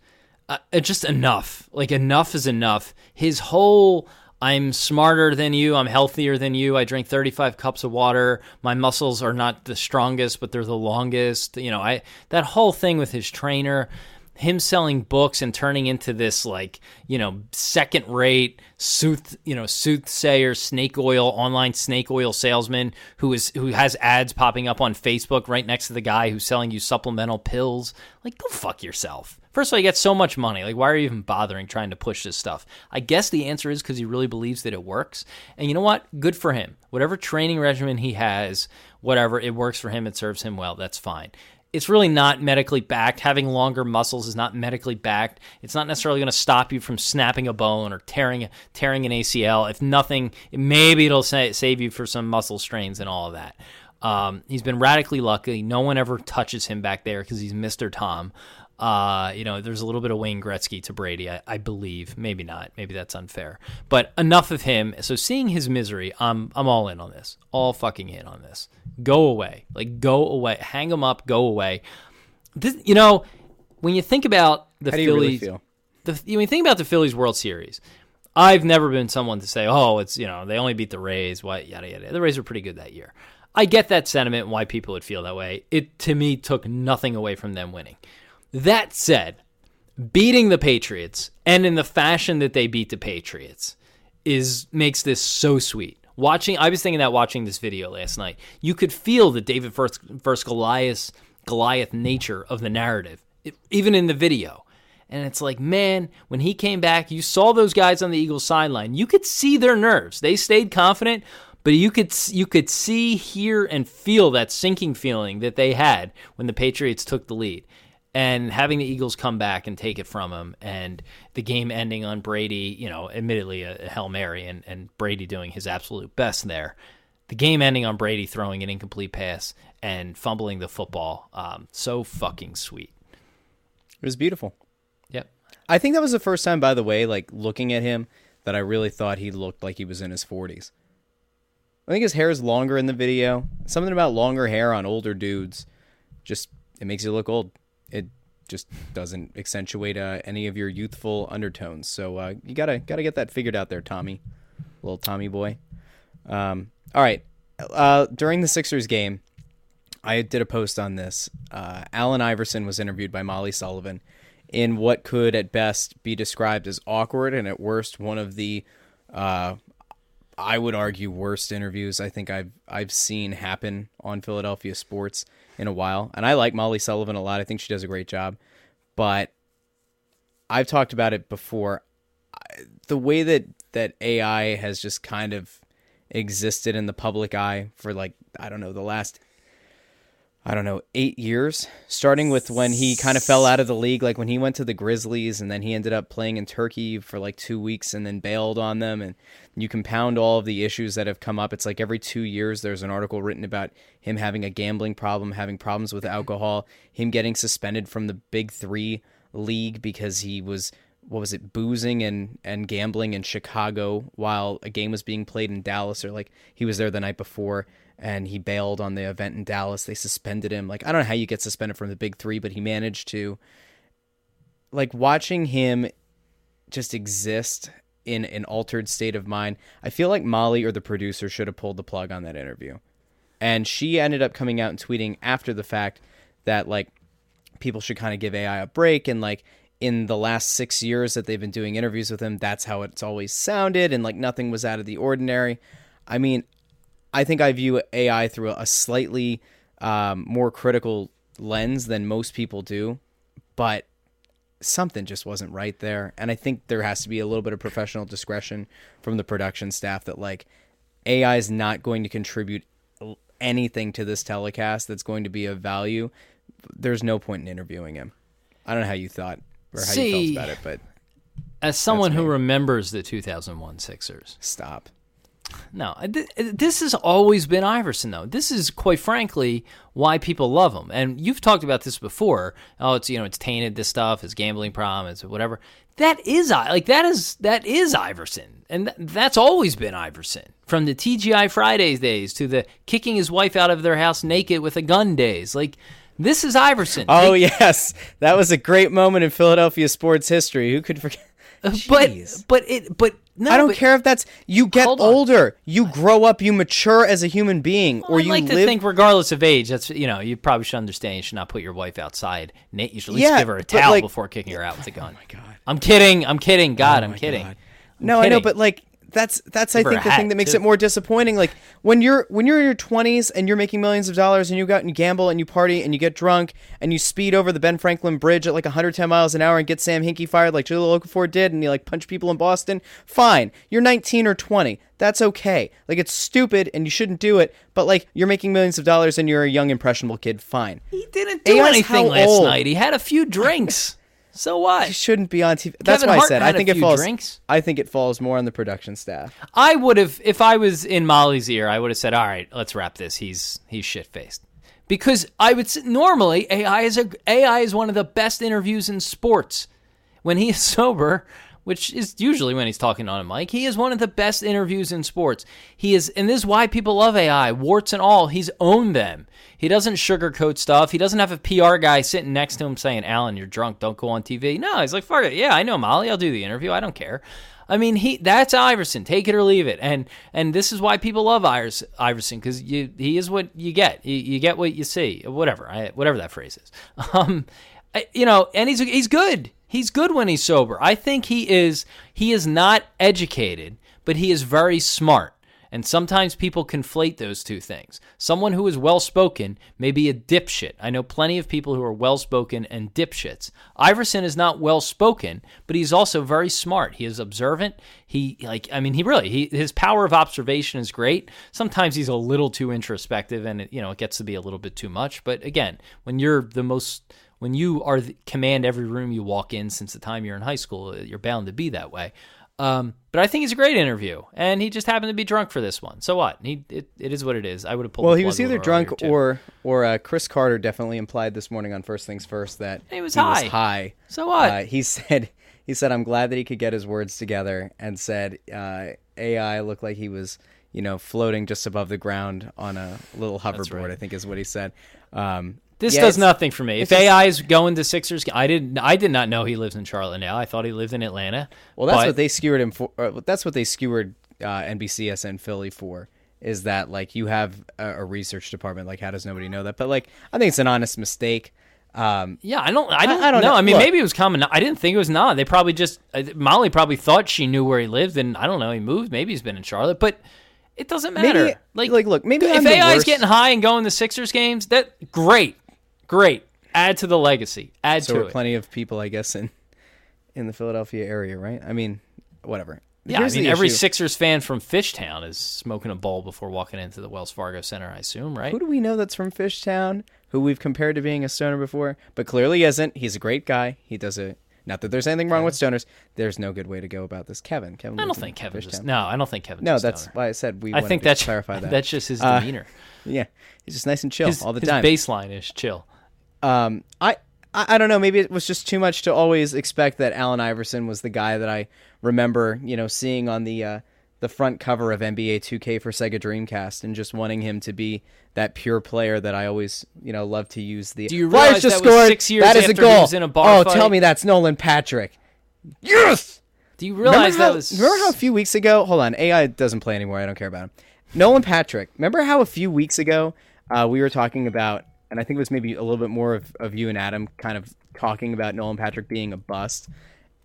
Uh, just enough. Like enough is enough. His whole I'm smarter than you, I'm healthier than you, I drink 35 cups of water, my muscles are not the strongest, but they're the longest. You know, I that whole thing with his trainer, him selling books and turning into this like, you know, second rate sooth, you know, soothsayer, snake oil, online snake oil salesman who is who has ads popping up on Facebook right next to the guy who's selling you supplemental pills. Like go fuck yourself. First of all, you get so much money. Like, why are you even bothering trying to push this stuff? I guess the answer is because he really believes that it works. And you know what? Good for him. Whatever training regimen he has, whatever, it works for him. It serves him well. That's fine. It's really not medically backed. Having longer muscles is not medically backed. It's not necessarily going to stop you from snapping a bone or tearing tearing an ACL. If nothing, maybe it'll sa- save you for some muscle strains and all of that. Um, he's been radically lucky. No one ever touches him back there because he's Mr. Tom. Uh, you know, there's a little bit of Wayne Gretzky to Brady, I, I, believe. Maybe not. Maybe that's unfair. But enough of him. So seeing his misery, I'm I'm all in on this. All fucking in on this. Go away. Like go away. Hang them up. Go away. This, you know, when you think about the How do Phillies, you really feel? the when you think about the Phillies World Series, I've never been someone to say, "Oh, it's you know they only beat the Rays." What yada yada. The Rays were pretty good that year. I get that sentiment and why people would feel that way. It to me took nothing away from them winning. That said, beating the Patriots and in the fashion that they beat the Patriots is makes this so sweet. Watching, I was thinking that watching this video last night, you could feel the David first, first Goliath Goliath nature of the narrative, even in the video. And it's like, man, when he came back, you saw those guys on the Eagles sideline. You could see their nerves. They stayed confident, but you could you could see, hear, and feel that sinking feeling that they had when the Patriots took the lead and having the Eagles come back and take it from him, and the game ending on Brady, you know, admittedly a, a Hail Mary, and, and Brady doing his absolute best there. The game ending on Brady throwing an incomplete pass and fumbling the football. Um, so fucking sweet. It was beautiful. Yep. I think that was the first time, by the way, like looking at him, that I really thought he looked like he was in his 40s. I think his hair is longer in the video. Something about longer hair on older dudes just it makes you look old it just doesn't accentuate uh, any of your youthful undertones. So uh, you gotta gotta get that figured out there, Tommy, little Tommy boy. Um, all right, uh, during the Sixers game, I did a post on this. Uh, Allen Iverson was interviewed by Molly Sullivan in what could at best be described as awkward and at worst one of the uh, I would argue worst interviews I think I've I've seen happen on Philadelphia sports in a while. And I like Molly Sullivan a lot. I think she does a great job. But I've talked about it before. The way that that AI has just kind of existed in the public eye for like I don't know the last I don't know, eight years, starting with when he kind of fell out of the league, like when he went to the Grizzlies and then he ended up playing in Turkey for like two weeks and then bailed on them. And you compound all of the issues that have come up. It's like every two years there's an article written about him having a gambling problem, having problems with alcohol, him getting suspended from the Big Three league because he was what was it boozing and and gambling in Chicago while a game was being played in Dallas or like he was there the night before and he bailed on the event in Dallas. They suspended him. Like I don't know how you get suspended from the big 3, but he managed to like watching him just exist in an altered state of mind. I feel like Molly or the producer should have pulled the plug on that interview. And she ended up coming out and tweeting after the fact that like people should kind of give AI a break and like in the last six years that they've been doing interviews with him, that's how it's always sounded, and like nothing was out of the ordinary. I mean, I think I view AI through a slightly um, more critical lens than most people do, but something just wasn't right there. And I think there has to be a little bit of professional discretion from the production staff that like AI is not going to contribute anything to this telecast that's going to be of value. There's no point in interviewing him. I don't know how you thought or how See, you felt about it, but as someone who remembers the 2001 Sixers, stop. No, this has always been Iverson, though. This is quite frankly why people love him. And you've talked about this before. Oh, it's you know, it's tainted. This stuff, his gambling problem, it's whatever. That is like that is that is Iverson, and th- that's always been Iverson from the TGI Fridays days to the kicking his wife out of their house naked with a gun days. Like this is Iverson. Oh they, yes, that was a great moment in Philadelphia sports history. Who could forget? Uh, but but it but no, I don't but, care if that's you get older, you grow up, you mature as a human being, well, or you like live. to think, regardless of age, that's you know you probably should understand. You should not put your wife outside. Nate, you should at least Yeah, give her a towel like- before kicking her out with a gun. oh my god. I'm kidding. I'm kidding. God, Oh I'm kidding. God. I'm No, I know, but like that's that's I think the thing that makes too. it more disappointing. Like when you're when you're in your 20s and you're making millions of dollars and you go out and you gamble and you party and you get drunk and you speed over the Ben Franklin Bridge at like 110 miles an hour and get Sam Hinkie fired like Jahlil Okafor did and you like punch people in Boston. Fine, you're 19 or 20. That's okay. Like it's stupid and you shouldn't do it. But like you're making millions of dollars and you're a young impressionable kid. Fine. He didn't do AI's anything last old? night. He had a few drinks. So what? You shouldn't be on TV. That's Kevin why I said I had a think it few falls. drinks. I think it falls more on the production staff. I would have, if I was in Molly's ear, I would have said, "All right, let's wrap this. He's he's shit faced." Because I would s- normally AI is a AI is one of the best interviews in sports. When he is sober, which is usually when he's talking on a mic, he is one of the best interviews in sports. He is, and this is why people love AI, warts and all. He's owned them. He doesn't sugarcoat stuff. He doesn't have a PR guy sitting next to him saying, "Allen, you're drunk. Don't go on TV." No, he's like, "Fuck it. Yeah, I know Molly. I'll do the interview. I don't care." I mean, he that's Iverson. Take it or leave it. And and this is why people love Ivers- Iverson because he is what you get. You, you get what you see. Whatever. I, whatever that phrase is. Um, I- you know, and he's he's good. He's good when he's sober. I think he is. He is not educated, but he is very smart. And sometimes people conflate those two things. Someone who is well spoken may be a dipshit. I know plenty of people who are well spoken and dipshits. Iverson is not well spoken, but he's also very smart. He is observant. He like I mean he really he his power of observation is great. Sometimes he's a little too introspective and it, you know it gets to be a little bit too much. But again, when you're the most when you are the, command every room you walk in since the time you're in high school, you're bound to be that way. Um, but I think he's a great interview, and he just happened to be drunk for this one. So what? He it, it is what it is. I would have pulled. Well, the he was either drunk or or uh, Cris Carter definitely implied this morning on First Things First that He was high. high. So what? Uh, he said he said I'm glad that he could get his words together and said uh, AI looked like he was you know floating just above the ground on a little hoverboard. right. I think is what he said. Um, This yeah, does nothing for me. If AI is going to Sixers, I didn't. I did not know he lives in Charlotte now. I thought he lived in Atlanta. Well, that's But- what they skewered him for. Uh, that's what they skewered uh, NBCSN Philly for. Is that like you have a, a research department? Like, how does nobody know that? But like, I think it's an honest mistake. Um, Yeah, I don't. I don't, I don't know. know. I mean, Look. maybe it was common. I didn't think it was not. They probably just uh, Molly probably thought she knew where he lived, and I don't know. He moved. Maybe he's been in Charlotte, but it doesn't matter. Maybe- like, like, look, maybe if I'm the AI is getting high and going to Sixers games, that great, great. Add to the legacy. Add so to are it. plenty of people, I guess, in in the Philadelphia area, right? I mean, whatever. Yeah, Here's I mean, every issue. Sixers fan from Fishtown is smoking a bowl before walking into the Wells Fargo Center. I assume, right? Who do we know that's from Fishtown? Who we've compared to being a stoner before, but clearly isn't. He's a great guy. He does a. Not that there's anything wrong with stoners. There's no good way to go about this. Kevin. Kevin. I don't think Kevin just. No, I don't think Kevin. No, that's why I said we. I think that's clarify that. That's just his Uh, demeanor. Yeah, he's just nice and chill his, all the his time. baseline is chill. Um, I, I don't know. Maybe it was just too much to always expect that Allen Iverson was the guy that I remember, you know, seeing on the uh, the front cover of NBA 2K for Sega Dreamcast, and just wanting him to be that pure player that I always, you know, love to use the. Do you realize just that was scored. six years that is a goal. was in a bar oh, fight? tell me that's Nolan Patrick. Yes. Do you realize remember how, that was? remember how a few weeks ago? Hold on, AI doesn't play anymore. I don't care about him. Nolan Patrick. Remember how a few weeks ago uh, we were talking about, and I think it was maybe a little bit more of, of you and Adam kind of talking about Nolan Patrick being a bust,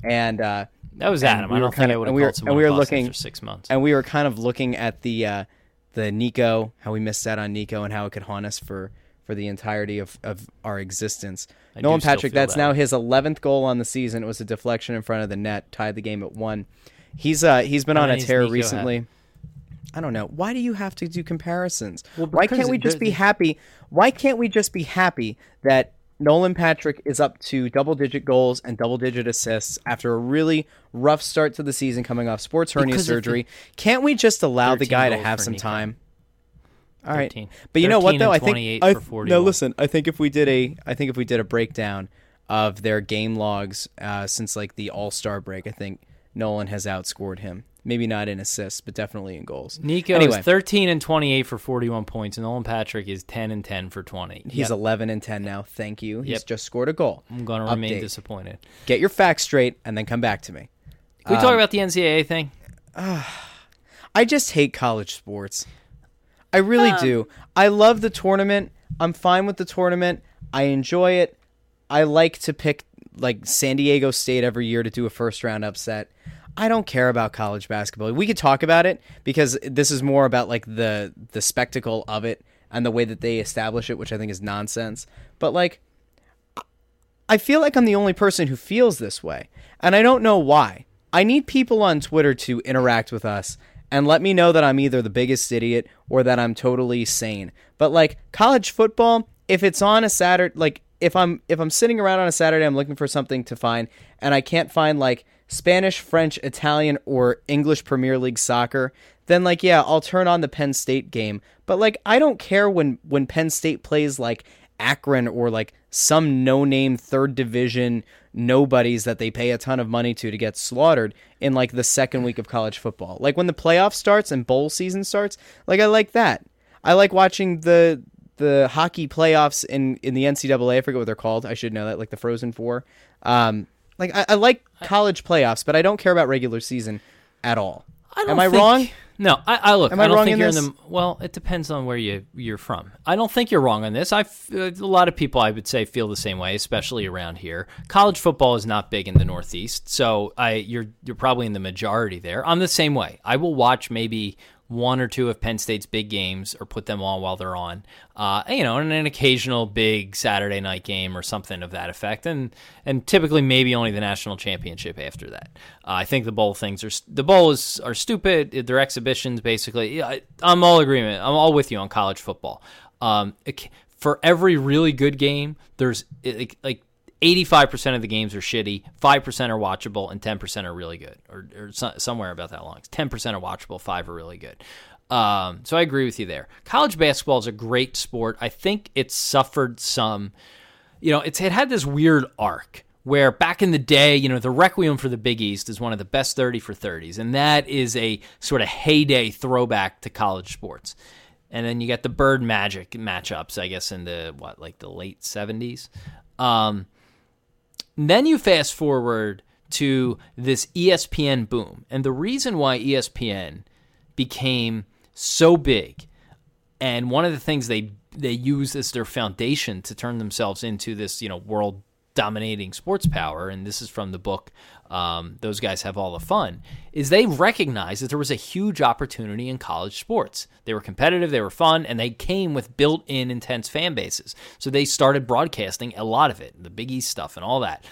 and uh, that was Adam. we I don't think kinda- I would have we were- and we were a bust looking- after six months. and we were kind of looking at the uh, the Nico, how we missed out on Nico, and how it could haunt us for for the entirety of, of our existence. I Nolan Patrick, that's that now his eleventh goal on the season. It was a deflection in front of the net, tied the game at one. He's uh he's been How on a tear Nico recently. I don't know. Why do you have to do comparisons? Well, Why can't we just be happy? Why can't we just be happy that Nolan Patrick is up to double digit goals and double digit assists after a really rough start to the season coming off sports hernia Because surgery? Can't we just allow the guy to have some Nico. time? All right, 13. but you know what though? I think I, no. Listen, I think if we did a, I think if we did a breakdown of their game logs uh, since like the All Star break, I think Nolan has outscored him. Maybe not in assists, but definitely in goals. Nico anyway, is 13 and 28 for 41 points, and Nolan Patrick is 10 and 10 for 20. he's Yep. 11 and 10 now. Thank you. He's Yep. just scored a goal. I'm going to remain Update. disappointed. Get your facts straight and then come back to me. Can we Um, talk about the NCAA thing? I just hate college sports. I really Um, do. I love the tournament. I'm fine with the tournament. I enjoy it. I like to pick like San Diego State every year to do a first round upset. I don't care about college basketball. We could talk about it because this is more about like the the spectacle of it and the way that they establish it, which I think is nonsense. But like I feel like I'm the only person who feels this way, and I don't know why. I need people on Twitter to interact with us and let me know that I'm either the biggest idiot or that I'm totally sane. But like college football, if it's on a Saturday, like if I'm if I'm sitting around on a Saturday, I'm looking for something to find, and I can't find like Spanish, French, Italian, or English Premier League soccer, then like yeah, I'll turn on the Penn State game. But like I don't care when when Penn State plays like Akron or like some no-name third division nobodies that they pay a ton of money to to get slaughtered in like the second week of college football. Like when the playoff starts and bowl season starts, like I like that. I like watching the the hockey playoffs in in the NCAA. I forget what they're called. I should know that, like the Frozen Four. Um, like I, I like college playoffs, but I don't care about regular season at all. I don't Am I think- wong? No, I, I look. Am I don't wrong think in you're this? in the. Well, it depends on where you you're from. I don't think you're wrong on this. I uh, a lot of people I would say feel the same way, especially around here. College football is not big in the Northeast, so I you're you're probably in the majority there. I'm the same way. I will watch maybe one or two of Penn State's big games or put them on while they're on. Uh, you know, and an occasional big Saturday night game or something of that effect, and and typically maybe only the national championship after that. Uh, I think the bowl things are the bowls are stupid. They're exhibitions basically. I, I'm all agreement. I'm all with you on college football. Um, for every really good game, there's like like 85% of the games are shitty, 5% are watchable, and 10% are really good, or, or so, somewhere about that long. 10% are watchable, 5 are really good. Um, so I agree with you there. College basketball is a great sport. I think it's suffered some, you know, it's it had this weird arc where back in the day, you know, the Requiem for the Big East is one of the best 30 for 30s, and that is a sort of heyday throwback to college sports. And then you get the Bird Magic matchups, I guess, in the what, like the late 70s. Um, then you fast forward to this ESPN boom. And the reason why ESPN became so big and one of the things they they use as their foundation to turn themselves into this, you know, world dominating sports power, and this is from the book um, those guys have all the fun is they recognized that there was a huge opportunity in college sports. They were competitive they were fun and they came with built-in intense fan bases. So they started broadcasting a lot of it the big east stuff and all that.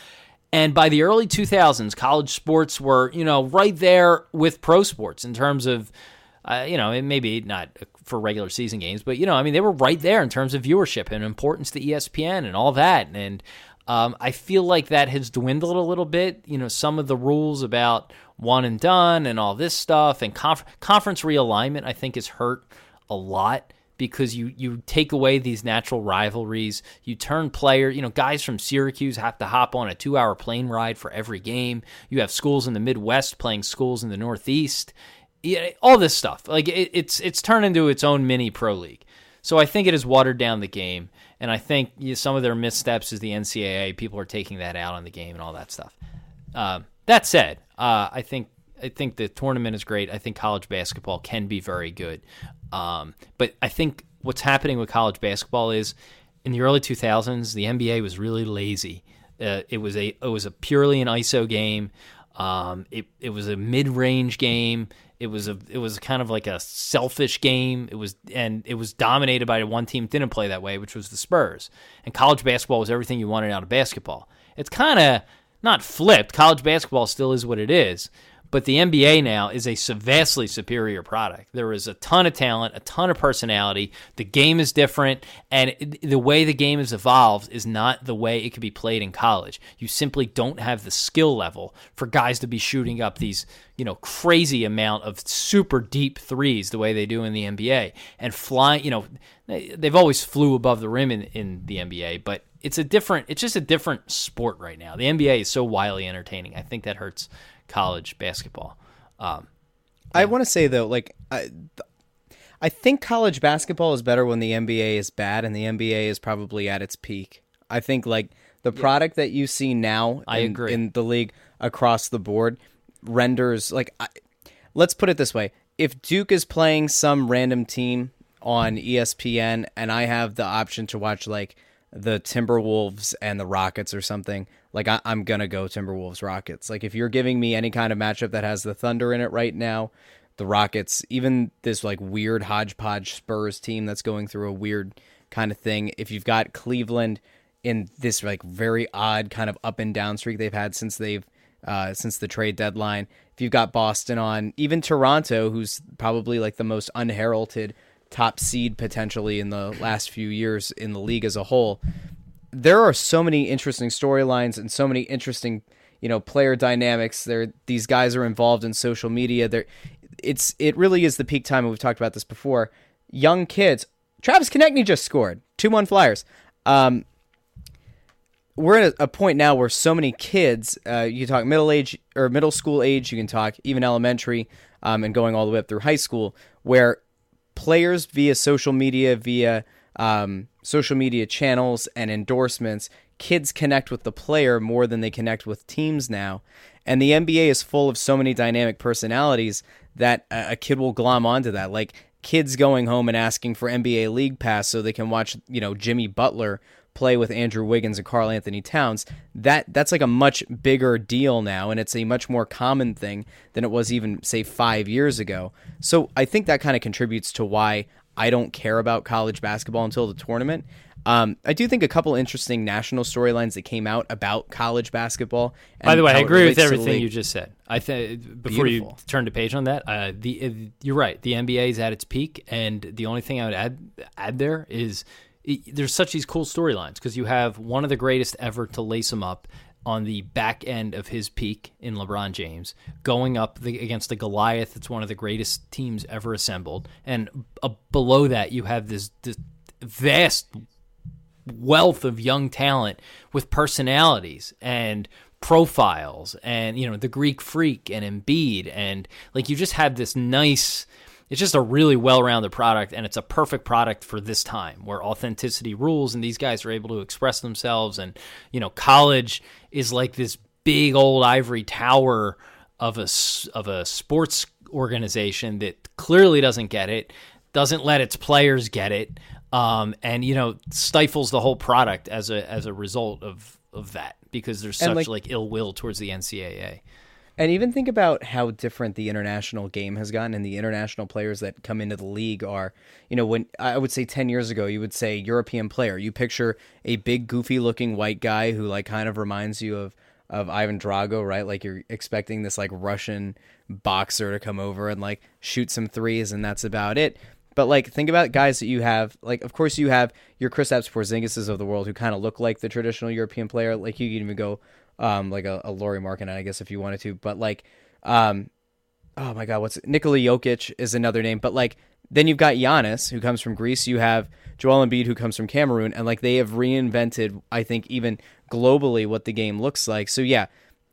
And by the early 2000s college sports were you know right there with pro sports in terms of uh, you know, maybe not for regular season games, but you know, I mean, they were right there in terms of viewership and importance to ESPN and all that. And um, I feel like that has dwindled a little bit. You know, some of the rules about one and done and all this stuff and conf- conference realignment, I think, has hurt a lot because you you take away these natural rivalries. You turn player, you know, guys from Syracuse have to hop on a two hour plane ride for every game. You have schools in the Midwest playing schools in the Northeast yeah, all this stuff. Like it, it's it's turned into its own mini pro league. So I think it has watered down the game, and I think you know, some of their missteps is the NCAA. People are taking that out on the game and all that stuff. Uh, that said, uh, I think I think the tournament is great. I think college basketball can be very good, um, but I think what's happening with college basketball is in the early 2000s, the NBA was really lazy. Uh, it was a it was a purely an ISO game. Um, it it was a mid range game. It was a it was kind of like a selfish game. It was and it was dominated by one team didn't play that way, which was the Spurs. And college basketball was everything you wanted out of basketball. It's kind of not flipped. College basketball still is what it is, but the NBA now is a vastly superior product. There is a ton of talent, a ton of personality. The game is different, and the way the game has evolved is not the way it could be played in college. You simply don't have the skill level for guys to be shooting up these, you know, crazy amount of super deep threes the way they do in the NBA and flying. You know, they've always flew above the rim in, in the NBA, but it's a different. It's just a different sport right now. The NBA is so wildly entertaining. I think that hurts college basketball. Um, I want to say though, like I, th- I think college basketball is better when the NBA is bad, and the NBA is probably at its peak. I think like the product that you see now, I in, agree. in the league across the board renders like. I, let's put it this way: if Duke is playing some random team on ESPN, and I have the option to watch like the Timberwolves and the Rockets or something, like I, am gonna go Timberwolves Rockets. Like if you're giving me any kind of matchup that has the Thunder in it right now, the Rockets, even this like weird hodgepodge Spurs team that's going through a weird kind of thing. If you've got Cleveland in this like very odd kind of up and down streak they've had since they've uh, since the trade deadline. If you've got Boston on, even Toronto, who's probably like the most unheralded top seed potentially in the last few years in the league as a whole. There are so many interesting storylines and so many interesting, you know, player dynamics. There, these guys are involved in social media. There, it's it really is the peak time. And we've talked about this before. Young kids. Travis Konecny just scored two one Flyers. Um, we're at a, point now where so many kids, uh, you talk middle age or middle school age, you can talk even elementary, um, and going all the way up through high school, where players via social media, via um, social media channels and endorsements, kids connect with the player more than they connect with teams now. And the NBA is full of so many dynamic personalities that a, a kid will glom onto that. Like kids going home and asking for NBA League Pass so they can watch, you know, Jimmy Butler play with Andrew Wiggins and Karl-Anthony Towns, that that's like a much bigger deal now and it's a much more common thing than it was even say 5 years ago. So I think that kind of contributes to why I don't care about college basketball until the tournament. Um, I do think a couple interesting national storylines that came out about college basketball. By the way, I agree with everything you just said. I think before Beautiful. you turn the page on that, uh, the uh, you're right. The NBA is at its peak, and the only thing I would add add there is there's such these cool storylines because you have one of the greatest ever to lace them up on the back end of his peak in LeBron James, going up the, against the Goliath. It's one of the greatest teams ever assembled, and uh, below that you have this, this vast wealth of young talent with personalities and profiles, and you know the Greek Freak and Embiid, and like you just have this nice it's just a really well-rounded product and it's a perfect product for this time where authenticity rules and these guys are able to express themselves. And you know college is like this big old ivory tower of a of a sports organization that clearly doesn't get it doesn't let its players get it um, and you know stifles the whole product as a as a result of of that because there's such like, like ill will towards the NCAA and even think about how different the international game has gotten and the international players that come into the league are, you know, when I would say 10 years ago, you would say European player. You picture a big, goofy looking white guy who, like, kind of reminds you of, of Ivan Drago, right? Like, you're expecting this, like, Russian boxer to come over and, like, shoot some threes, and that's about it. But like, think about guys that you have. Like, of course, you have your Kristaps Porzingises of the world who kind of look like the traditional European player. Like, you can even go um, like a, a Lauri Markkanen, I guess, if you wanted to. But like, um, oh my God, what's it? Nikola Jokic is another name. But like, then you've got Giannis, who comes from Greece. You have Joel Embiid, who comes from Cameroon, and like they have reinvented, I think, even globally what the game looks like. So yeah,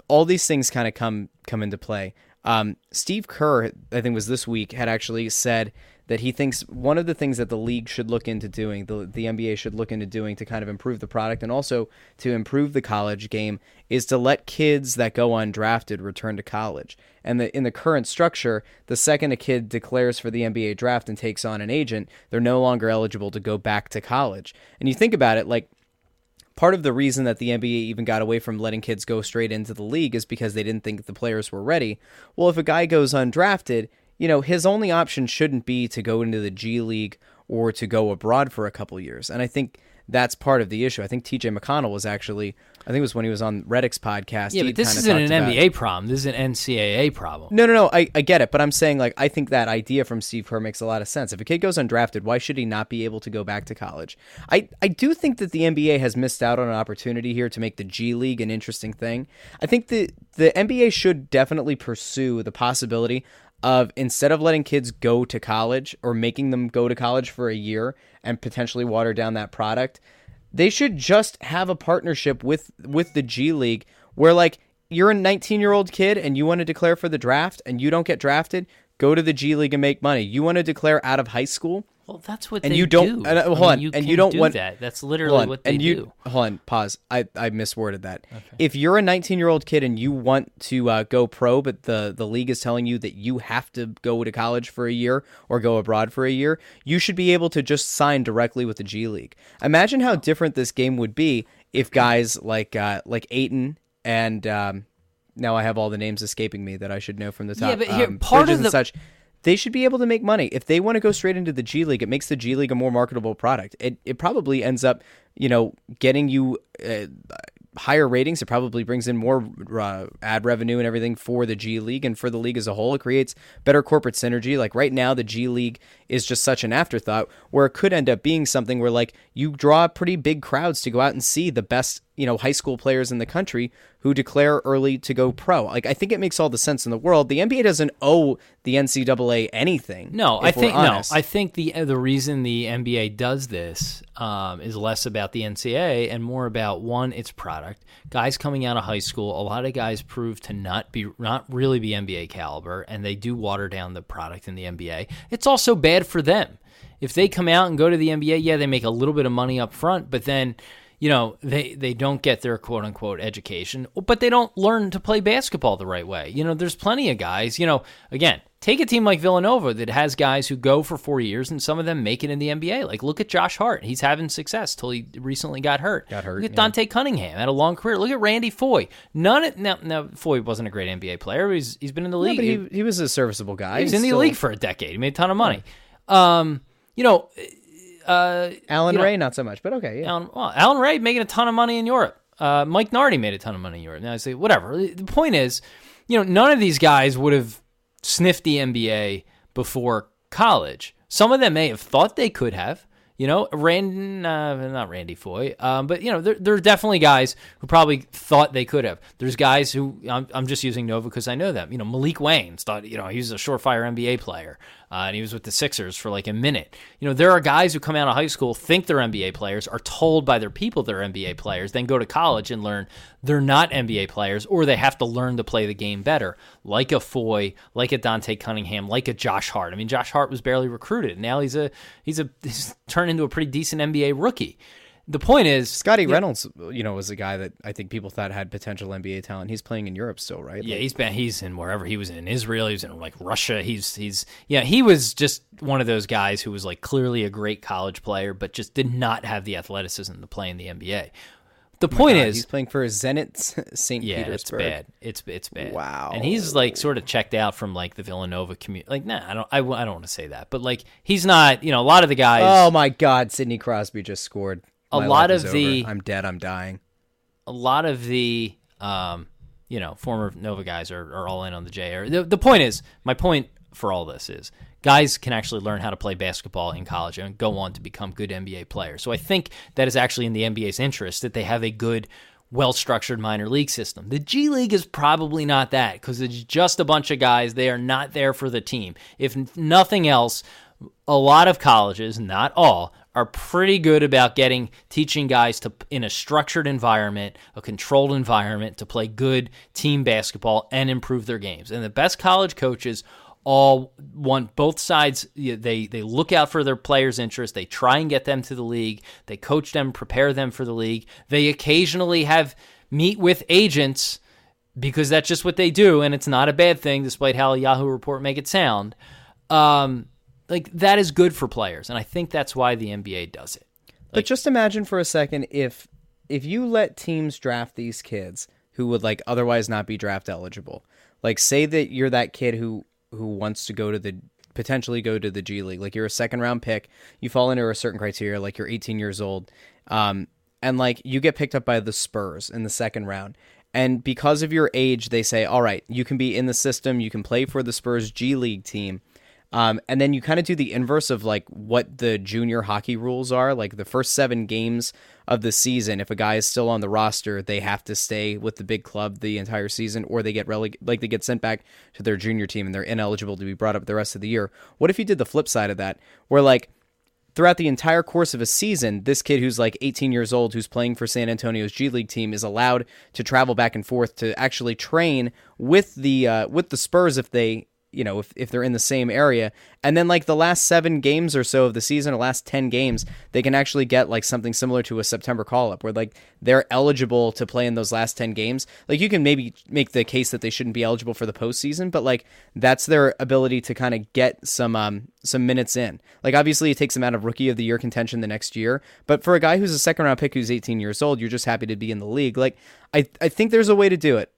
all these things kind of come come into play. Um, Steve Kerr, I think, was this week had actually said that he thinks one of the things that the league should look into doing, the, the NBA should look into doing to kind of improve the product and also to improve the college game is to let kids that go undrafted return to college. And the, in the current structure, the second a kid declares for the NBA draft and takes on an agent, they're no longer eligible to go back to college. And you think about it, like, part of the reason that the NBA even got away from letting kids go straight into the league is because they didn't think the players were ready. Well, if a guy goes undrafted, you know, his only option shouldn't be to go into the G League or to go abroad for a couple years. And I think that's part of the issue. I think TJ McConnell was actually, I think it was when he was on Redick's podcast. Yeah, but this isn't an about, NBA problem. This is an NCAA problem. No, no, no. I, I get it. But I'm saying, like, I think that idea from Steve Kerr makes a lot of sense. If a kid goes undrafted, why should he not be able to go back to college? I, I do think that the NBA has missed out on an opportunity here to make the G League an interesting thing. I think the, the NBA should definitely pursue the possibility of instead of letting kids go to college or making them go to college for a year and potentially water down that product, they should just have a partnership with with the G League where like you're a 19 year old kid and you want to declare for the draft and you don't get drafted, go to the G League and make money. You want to declare out of high school, Well, that's what they do. And you don't- do. and, uh, I hold mean, on, you and you don't do want- that. That's literally on, what they and you do. hold on pause i i misworded that if you're a 19 year old kid and you want to uh, go pro but the the league is telling you that you have to go to college for a year or go abroad for a year you should be able to just sign directly with the g league imagine how different this game would be if guys like uh like Ayton and um now i have all the names escaping me that i should know from the top Yeah, but here, um, part Bridges of and the- such they should be able to make money if they want to go straight into the G League. It makes the G League a more marketable product. It it probably ends up, you know, getting you uh, higher ratings. It probably brings in more uh, ad revenue and everything for the G League and for the league as a whole. It creates better corporate synergy. Like right now, the G League is just such an afterthought where it could end up being something where like you draw pretty big crowds to go out and see the best you know high school players in the country who declare early to go pro. Like I think it makes all the sense in the world. The NBA doesn't owe the NCAA anything. No, I think no. I think the the reason the NBA does this um, is less about the NCAA and more about one, its product. Guys coming out of high school, a lot of guys prove to not be not really be NBA caliber, and they do water down the product in the NBA. It's also bad for them if they come out and go to the NBA. Yeah, they make a little bit of money up front, but then you know they they don't get their quote unquote education but they don't learn to play basketball the right way. You know there's plenty of guys you know again take a team like villanova that has guys who go for four years and some of them make it in the nba like look at josh hart. He's having success till he recently got hurt. Got hurt, look at yeah. dante cunningham had a long career. Look at randy foye. None of now, now foye wasn't a great nba player he's, he's been in the league. but he, he was a serviceable guy. he was He's in the still- league for a decade. He made a ton of money. Um, you know uh, Allan you know- Ray, not so much, but okay, yeah. Allan, well, Allan Ray making a ton of money in Europe. Uh, Mike Nardi made a ton of money in Europe. Now I say whatever. The point is, you know, none of these guys would have sniffed the NBA before college. Some of them may have thought they could have. You know, Rand, uh, not Randy Foye, um, but you know, there, there are definitely guys who probably thought they could have. There's guys who I'm, I'm just using Nova because I know them. You know, Maalik Wayns thought, you know, he was a surefire NBA player, uh, and he was with the Sixers for like a minute. You know, there are guys who come out of high school think they're NBA players, are told by their people they're NBA players, then go to college and learn they're not NBA players, or they have to learn to play the game better, like a Foye, like a Dante Cunningham, like a Josh Hart. I mean, Josh Hart was barely recruited. And now he's a he's a he's turned into a pretty decent NBA rookie. The point is, Scottie Reynolds, you know, was a guy that I think people thought had potential NBA talent. He's playing in Europe still, right? Yeah, Like, he's been he's in wherever he was in Israel, he was in like Russia. He's he's yeah, he was just one of those guys who was like clearly a great college player, but just did not have the athleticism to play in the NBA. The oh point God, is, he's playing for Zenit St. yeah, it's Petersburg. bad. It's it's bad. Wow. And he's like sort of checked out from like the Villanova community. Like, nah, I don't I, I don't want to say that, but like he's not. You know, a lot of the guys. Oh my God, Sidney Crosby just scored. A lot of the- over. I'm dead. I'm dying. a lot of the um, you know former Nova guys are, are all in on the J. Or the, the point is, my point for all this is guys can actually learn how to play basketball in college and go on to become good NBA players. So I think that is actually in the NBA's interest that they have a good. Well structured minor league system. The G League is probably not that because it's just a bunch of guys. They are not there for the team. If nothing else, a lot of colleges, not all, are pretty good about getting teaching guys to in a structured environment, a controlled environment to play good team basketball and improve their games. And the best college coaches all want both sides they they look out for their players' interests, they try and get them to the league, they coach them, prepare them for the league. They occasionally have meet with agents because that's just what they do and it's not a bad thing despite how Yahoo report make it sound. Um like that is good for players, and I think that's why the NBA does it. but just imagine for a second if if you let teams draft these kids who would like otherwise not be draft eligible. Like say that you're that kid who who wants to go to the potentially go to the G League. Like you're a second round pick, you fall into a certain criteria, like you're 18 years old, um, and like you get picked up by the Spurs in the second round. And because of your age, they say, all right, you can be in the system, you can play for the Spurs G League team. Um, and then you kind of do the inverse of like what the junior hockey rules are. Like the first seven games of the season, if a guy is still on the roster, they have to stay with the big club the entire season, or they get releg- like they get sent back to their junior team and they're ineligible to be brought up the rest of the year. What if you did the flip side of that, where like throughout the entire course of a season, this kid who's like 18 years old, who's playing for San Antonio's G League team, is allowed to travel back and forth to actually train with the uh, with the Spurs if they you know, if, if they're in the same area. And then like the last seven games or so of the season, or last 10 games, they can actually get like something similar to a September call up where like they're eligible to play in those last 10 games. Like you can maybe make the case that they shouldn't be eligible for the postseason, but like that's their ability to kind of get some, um, some minutes in. Like obviously it takes them out of rookie of the year contention the next year, but for a guy who's a second round pick who's 18 years old, you're just happy to be in the league. Like I, I think there's a way to do it.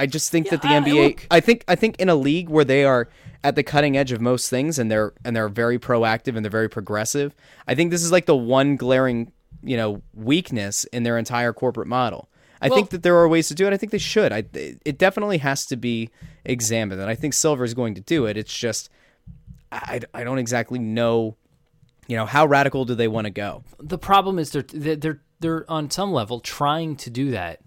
I just think that the I- NBA. look- I think I think in a league where they are at the cutting edge of most things and they're and they're very proactive and they're very progressive. I think this is like the one glaring you know weakness in their entire corporate model. I Well- think that there are ways to do it. I think they should. I it definitely has to be examined, and I think Silver is going to do it. It's just I, I don't exactly know. You know how radical do they want to go? the problem is they're they're, they're on some level trying to do that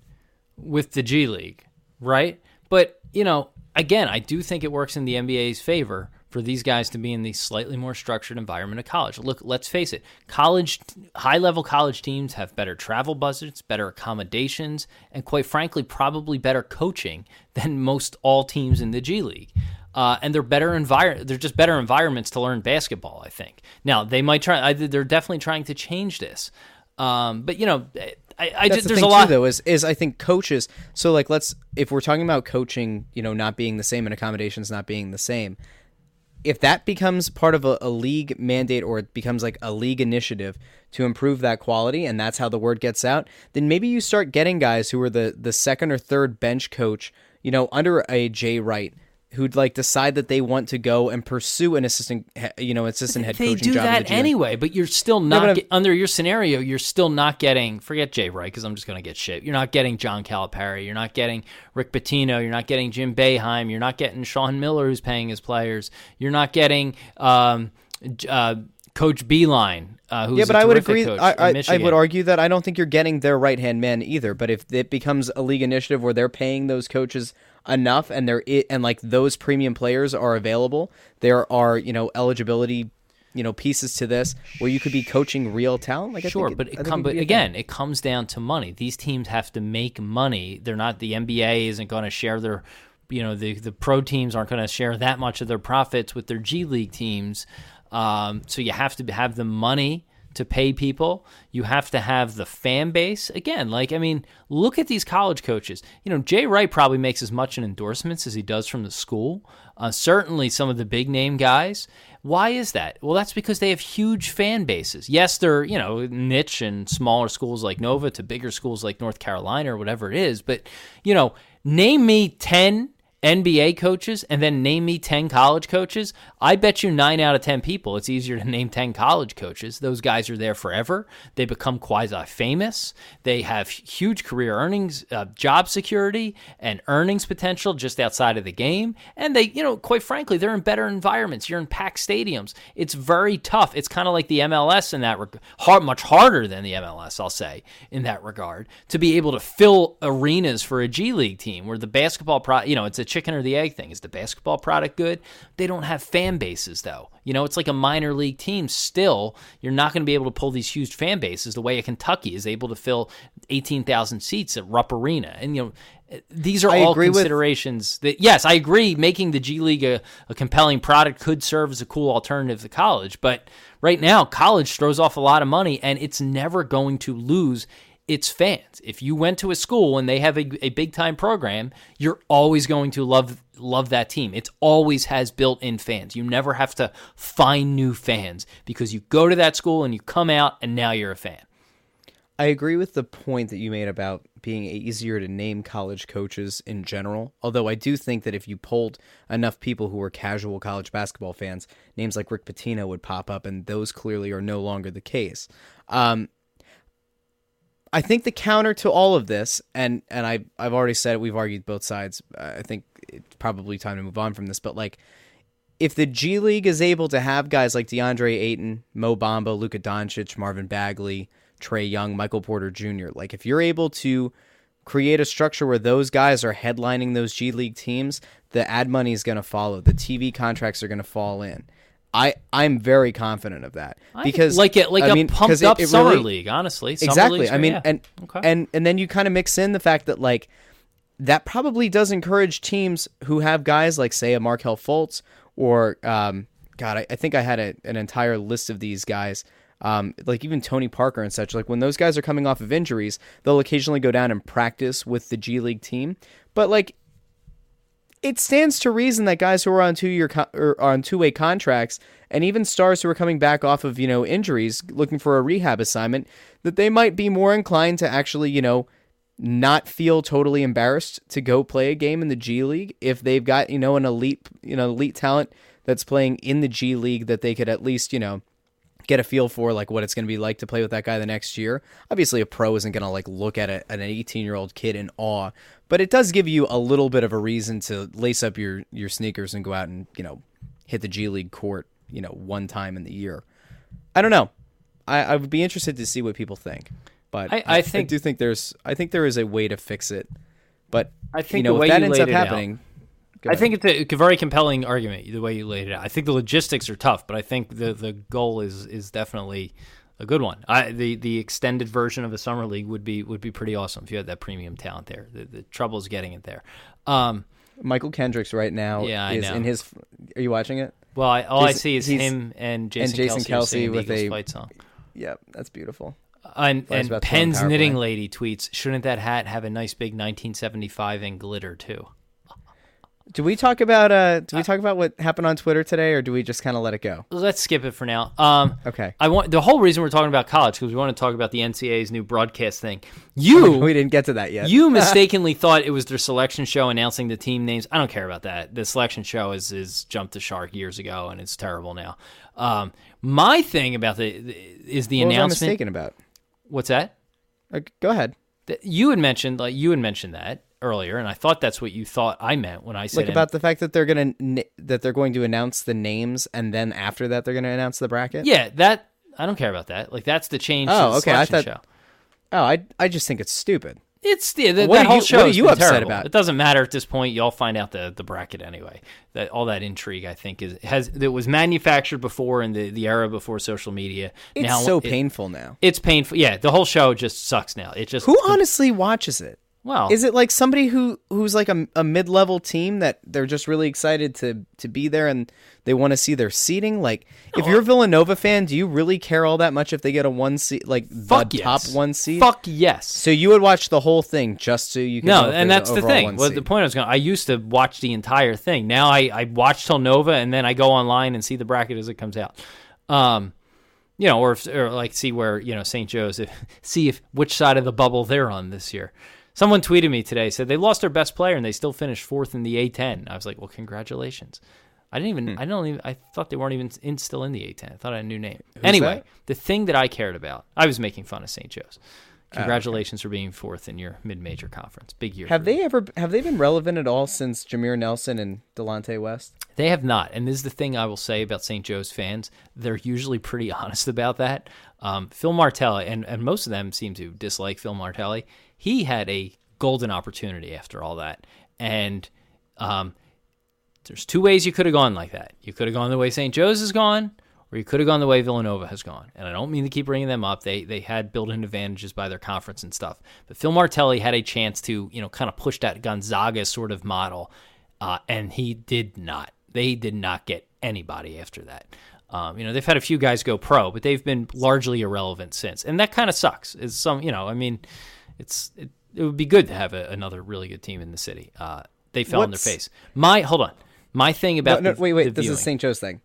with the G League, right? But you know, again, I do think it works in the NBA's favor for these guys to be in the slightly more structured environment of college. Look, let's face it, college high level college teams have better travel budgets, better accommodations, and quite frankly, probably better coaching than most all teams in the G League. Uh, and they're better envir- They're just better environments to learn basketball. I think. Now they might try. I, they're definitely trying to change this. Um, but you know, I, I That's just, the there's thing a lot. too, though. Is is I think coaches. So like, let's if we're talking about coaching, you know, not being the same and accommodations not being the same. If that becomes part of a, a league mandate or it becomes like a league initiative to improve that quality, and that's how the word gets out, then maybe you start getting guys who are the the second or third bench coach, you know, under a Jay Wright, who'd like decide that they want to go and pursue an assistant, you know, assistant head they coaching do job. in the that anyway, but you're still not I'm- get, under your scenario. You're still not getting. Forget Jay Wright because I'm just going to get shit. You're not getting John Calipari. You're not getting Rick Pitino. You're not getting Jim Boeheim. You're not getting Sean Miller, who's paying his players. You're not getting um, uh, Coach Beilein, uh, who's Yeah, but I I would agree. I, I, I would argue that I don't think you're getting their right hand man either. But if it becomes a league initiative where they're paying those coaches enough, and they're it, and like those premium players are available, there are you know eligibility, you know pieces to this where you could be coaching real talent. Like Sure, think but I it think come, could but a thing. again, it comes down to money. These teams have to make money. They're not the NBA isn't going to share their, you know, the the pro teams aren't going to share that much of their profits with their G League teams. Um, so you have to have the money to pay people. You have to have the fan base. Again, like I mean, look at these college coaches. You know, Jay Wright probably makes as much in endorsements as he does from the school. Uh, certainly, some of the big name guys. Why is that? Well, that's because they have huge fan bases. Yes, they're you know niche and smaller schools like Nova to bigger schools like North Carolina or whatever it is. But you know, name me ten NBA coaches and then name me 10 college coaches, I bet you 9 out of 10 people it's easier to name 10 college coaches. Those guys are there forever. They become quasi famous. They have huge career earnings, uh, job security, and earnings potential just outside of the game. And they, you know, quite frankly, they're in better environments. You're in packed stadiums. It's very tough. It's kind of like the MLS in that regard, much harder than the MLS, I'll say, in that regard, to be able to fill arenas for a G League team where the basketball pro, you know, it's a chicken or the egg thing. Is the basketball product good? They don't have fan bases though. You know, it's like a minor league team. Still, you're not going to be able to pull these huge fan bases the way a Kentucky is able to fill 18,000 seats at Rupp Arena. And you know, these are I all agree with- considerations that yes, I agree. Making the G League a, a compelling product could serve as a cool alternative to college, but right now, college throws off a lot of money, and it's never going to lose its fans. If you went to a school and they have a, a big time program, you're always going to love love that team. It always has built in fans. You never have to find new fans because you go to that school and you come out and now you're a fan. I agree with the point that you made about being easier to name college coaches in general. Although I do think that if you polled enough people who were casual college basketball fans, names like Rick Pitino would pop up, and those clearly are no longer the case. Um, I think the counter to all of this, and and I I've already said it, we've argued both sides. I think it's probably time to move on from this, but like if the G League is able to have guys like DeAndre Ayton, Mo Bamba, Luka Doncic, Marvin Bagley, Trae Young, Michael Porter Jr., like if you're able to create a structure where those guys are headlining those G League teams, the ad money is going to follow. The TV contracts are going to fall in. I I'm very confident of that because like it, like I a mean, pumped it- up it summer really- league. Honestly, Summer exactly. I mean, yeah. and Okay. and and then you kind of mix in the fact that like that probably does encourage teams who have guys like, say, a Markelle Fultz or, um, God, I, I think I had a, an entire list of these guys. Um, like even Tony Parker and such. Like when those guys are coming off of injuries, they'll occasionally go down and practice with the G League team. But like it stands to reason that guys who are on two year co- or on two way contracts and even stars who are coming back off of you know injuries looking for a rehab assignment that they might be more inclined to actually you know not feel totally embarrassed to go play a game in the G League if they've got you know an elite you know elite talent that's playing in the G League that they could at least you know get a feel for like what it's going to be like to play with that guy the next year. Obviously, a pro isn't going to like look at, a, an 18 year old kid in awe, but it does give you a little bit of a reason to lace up your your sneakers and go out and you know hit the G League court you know one time in the year. I don't know. I, I would be interested to see what people think, but I- I think- do think there's I think there is a way to fix it, but I think you know the way if that ends up it out- happening. Go I ahead. think it's a very compelling argument the way you laid it out. I think the logistics are tough, but I think the the goal is is definitely a good one. I the the extended version of a summer league would be would be pretty awesome if you had that premium talent there. The, the trouble is getting it there. Um, Mychal Kendricks right now Yeah, is in his. Are you watching it? well, I, all I see is him and Jason, Jason Kelce, Kelce with Eagles a- fight song. Yep, that's beautiful. And, Flies and about to go on Penn's knitting play. lady tweets, shouldn't that hat have a nice big 1975 and glitter too? Do we talk about uh? Do we talk about what happened on Twitter today, or do we just kind of let it go? Let's skip it for now. Um, Okay. I want the whole reason we're talking about college because we want to talk about the NCAA's new broadcast thing. You We didn't get to that yet. you mistakenly thought it was their selection show announcing the team names. I don't care about that. The selection show is is jumped the shark years ago and it's terrible now. Um, my thing about the, the is the what was I announcement. mistaken about? What's that? Uh, go ahead. That you had mentioned like you had mentioned that earlier, and I thought that's what you thought I meant when I said Like about the fact that they're gonna that they're going to announce the names, and then after that they're gonna announce the bracket. yeah that I don't care about that. Like that's the change. Oh, to Oh, the okay, I thought- show. Oh, I I just think it's stupid. It's the, the, What that whole you- show. what are you upset terrible. about? It doesn't matter at this point. Y'all find out the, the bracket anyway. That all that intrigue, I think, is has that was manufactured before in the, the era before social media. It's now so it- painful now. It's painful. Yeah, the whole show just sucks now. It just Who honestly watches it? Well Is it like somebody who who's like a, a mid level team that they're just really excited to to be there and they want to see their seating? Like, if you're a Villanova fan, do you really care all that much if they get a one seat, like the yes. top one seed? Fuck yes. So you would watch the whole thing just so you can No, know and that's the thing. Well, seed. the point I was going. I used to watch the entire thing. Now I I watch till Nova, and then I go online and see the bracket as it comes out. Um, you know, or if, or like see where you know St. Joe's, if, see if which side of the bubble they're on this year. Someone tweeted me today said they lost their best player and they still finished fourth in the A10. I was like, well, congratulations. I didn't even. I don't even. I thought they weren't even in, still in the A10. I thought I had a new name. anyway, that? the thing that I cared about, I was making fun of St. Joe's. Congratulations for being fourth in your mid-major conference. Big year. have they ever have they been relevant at all since Jameer Nelson and Delonte West? They have not, and this is the thing I will say about St. Joe's fans. They're usually pretty honest about that. Um, Phil Martelli, and, and most of them seem to dislike Phil Martelli. He had a golden opportunity after all that, and um, there's two ways you could have gone like that. You could have gone the way St. Joe's has gone, or you could have gone the way Villanova has gone. And I don't mean to keep bringing them up. They they had built-in advantages by their conference and stuff. But Phil Martelli had a chance to you know kind of push that Gonzaga sort of model, uh, and he did not. They did not get anybody after that. Um, you know they've had a few guys go pro, but they've been largely irrelevant since, and that kind of sucks. Is some you know I mean, it's it, it would be good to have a, another really good team in the city. Uh, they fell on their face. My hold on. My thing about no, the, wait, wait. the This viewing. is St. Joe's thing.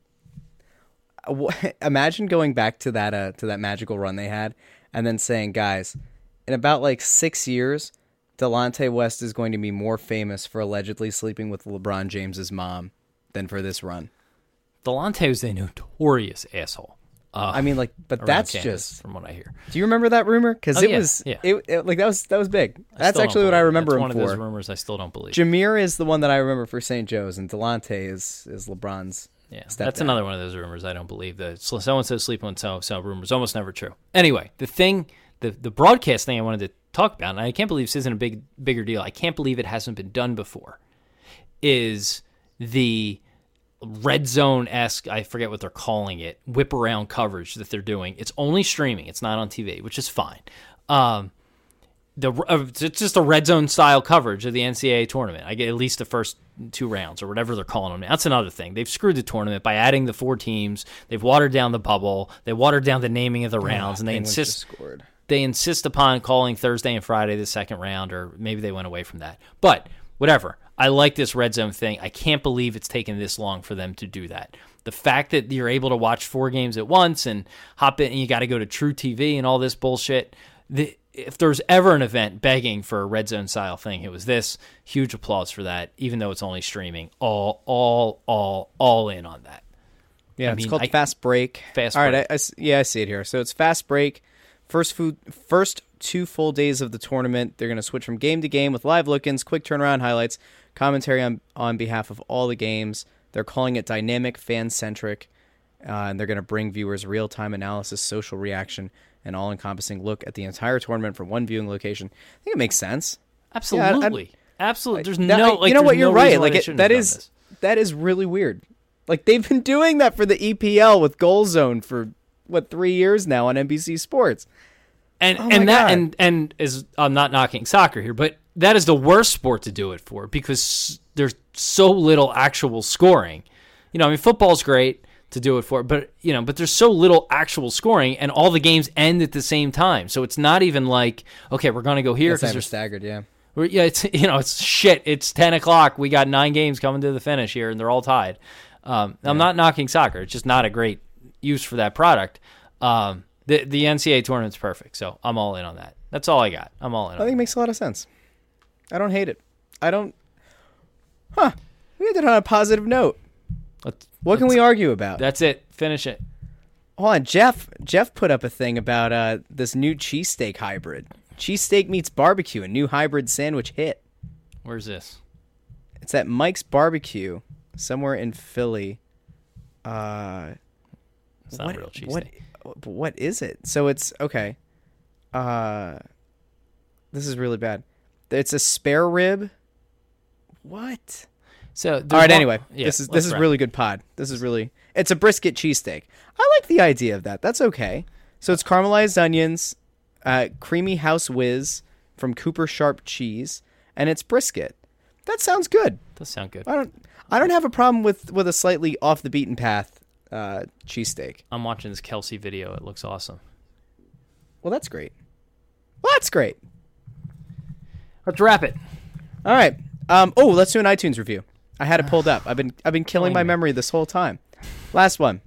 Uh, Imagine going back to that uh, to that magical run they had, and then saying, "Guys, in about like six years, Delonte West is going to be more famous for allegedly sleeping with LeBron James's mom than for this run." Delonte was a notorious asshole. Uh, I mean, like, but that's campus, just. from what I hear. Do you remember that rumor? Because Oh, it yeah, was, yeah. It, it- like that was that was big. I That's actually what I remember him one for. of those rumors I still don't believe. Jameer is the one that I remember for St. Joe's, and Delonte is is LeBron's. Yeah, that's down. another one of those rumors I don't believe. The so and so sleep on so so rumors almost never true. Anyway, the thing, the the broadcast thing I wanted to talk about, and I can't believe this isn't a big bigger deal. I can't believe it hasn't been done before. Is the red zone esque I forget what they're calling it whip around coverage that they're doing. It's only streaming. It's not on TV, which is fine. Um, the uh, it's just a red zone style coverage of the NCAA tournament. I get at least the first two rounds or whatever they're calling them. That's another thing. They've screwed the tournament by adding the four teams. They've watered down the bubble. They watered down the naming of the rounds, and they insist scored. they insist upon calling Thursday and Friday the second round, or maybe they went away from that. But whatever. I like this red zone thing. I can't believe it's taken this long for them to do that. The fact that you're able to watch four games at once and hop in, and you got to go to truTV and all this bullshit. The, if there's ever an event begging for a red zone style thing, it was this. Huge applause for that, even though it's only streaming. All, all, all, all in on that. Yeah, I it's mean, called I- Fast Break. Fast All right, Break. I, I yeah, I see it here. So it's Fast Break. First food, first two full days of the tournament. They're going to switch from game to game with live look-ins, quick turnaround highlights, commentary on on behalf of all the games. They're calling it dynamic, fan-centric, uh, and they're going to bring viewers real-time analysis, social reaction, and all-encompassing look at the entire tournament from one viewing location. I think it makes sense. Absolutely, absolutely. There's That- no, I- like, you know what? You're right. Like it, that is this. that is really weird. Like they've been doing that for the EPL with Goal Zone for what three years now on NBC Sports. and Oh and that God. and and is I'm not knocking soccer here, but that is the worst sport to do it for because there's so little actual scoring. You know, I mean, football's great to do it for, but you know, but there's so little actual scoring, and all the games end at the same time. So it's not even like okay, we're gonna go here because I'm there's staggered. Yeah, we're- yeah, it's you know, it's shit. It's ten o'clock. We got nine games coming to the finish here, and they're all tied. Um, I'm not knocking soccer. It's just not a great use for that product. Um, the the NCAA tournament's perfect, so I'm all in on that. That's all I got. I'm all in. I On think it makes a lot of sense. I don't hate it. I don't. Huh? We ended on a positive note. Let's- What can we argue about? That's it. Finish it. Hold on, Jeff. Jeff put up a thing about uh, this new cheesesteak hybrid. Cheesesteak meets barbecue, a new hybrid sandwich hit. Where's this? It's at Mike's Barbecue, somewhere in Philly. Uh, It's not what, real cheese. what, what is it? So it's okay. Uh, this is really bad. It's a spare rib. What? So All right. one- Anyway, yeah, this is this is wrap. really good pod. This is really. It's a brisket cheesesteak. I like the idea of that. That's okay. So it's caramelized onions, uh, creamy house whiz from Cooper Sharp cheese, and it's brisket. That sounds good. Does sound good. I don't. I don't have a problem with with a slightly off the beaten path uh, cheesesteak. I'm watching this Kelce video. It looks awesome. Well, that's great. Well, that's great. Let's wrap it. All right. Um, oh, let's do an iTunes review. I had it pulled up. I've been I've been killing my memory this whole time. Last one.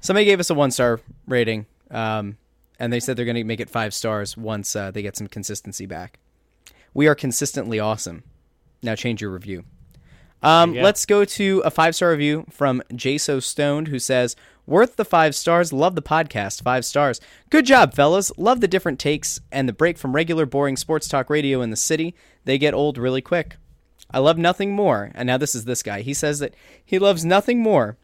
Somebody gave us a one star rating, um, and they said they're going to make it five stars once uh, they get some consistency back. We are consistently awesome. Now change your review. Um, go. let's go to a five star review from Jaso Stoned, who says, "Worth the five stars. Love the podcast. Five stars. Good job, fellas. Love the different takes and the break from regular boring sports talk radio in the city. They get old really quick. I love nothing more. And now this is this guy. He says that he loves nothing more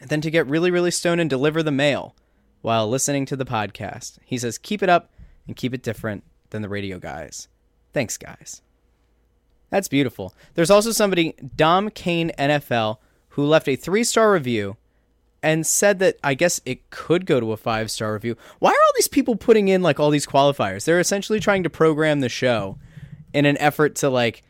than to get really, really stoned and deliver the mail while listening to the podcast. He says, keep it up and keep it different than the radio guys. Thanks, guys. That's beautiful. There's also somebody, Dom Kane NFL, who left a three star review and said that I guess it could go to a five star review. Why are all these people putting in like all these qualifiers? They're essentially trying to program the show in an effort to like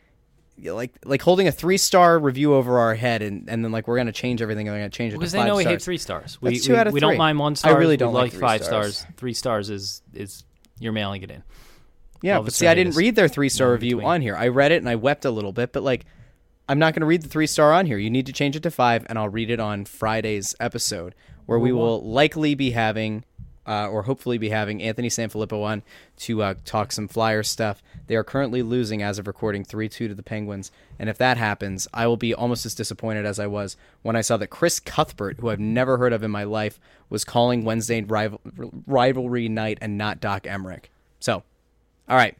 like like holding a three star review over our head and, and then like we're gonna change everything and we're gonna change it Because they know we hate three stars. We, That's two we, out of we three. don't mind one star. I really don't like three five stars. stars. Three stars is is you're mailing it in. Yeah, but see, I didn't read their three star review between. on here. I read it and I wept a little bit, but like, I'm not going to read the three star on here. You need to change it to five, and I'll read it on Friday's episode, where we will likely be having, uh, or hopefully be having, Anthony Sanfilippo on to uh, talk some Flyer stuff. They are currently losing as of recording 3 2 to the Penguins, and if that happens, I will be almost as disappointed as I was when I saw that Chris Cuthbert, who I've never heard of in my life, was calling Wednesday rival- rivalry night and not Doc Emrick. So, all right.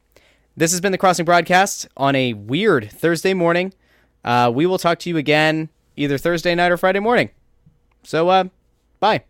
This has been the Crossing Broadcast on a weird Thursday morning. Uh, we will talk to you again either Thursday night or Friday morning. So, uh, bye.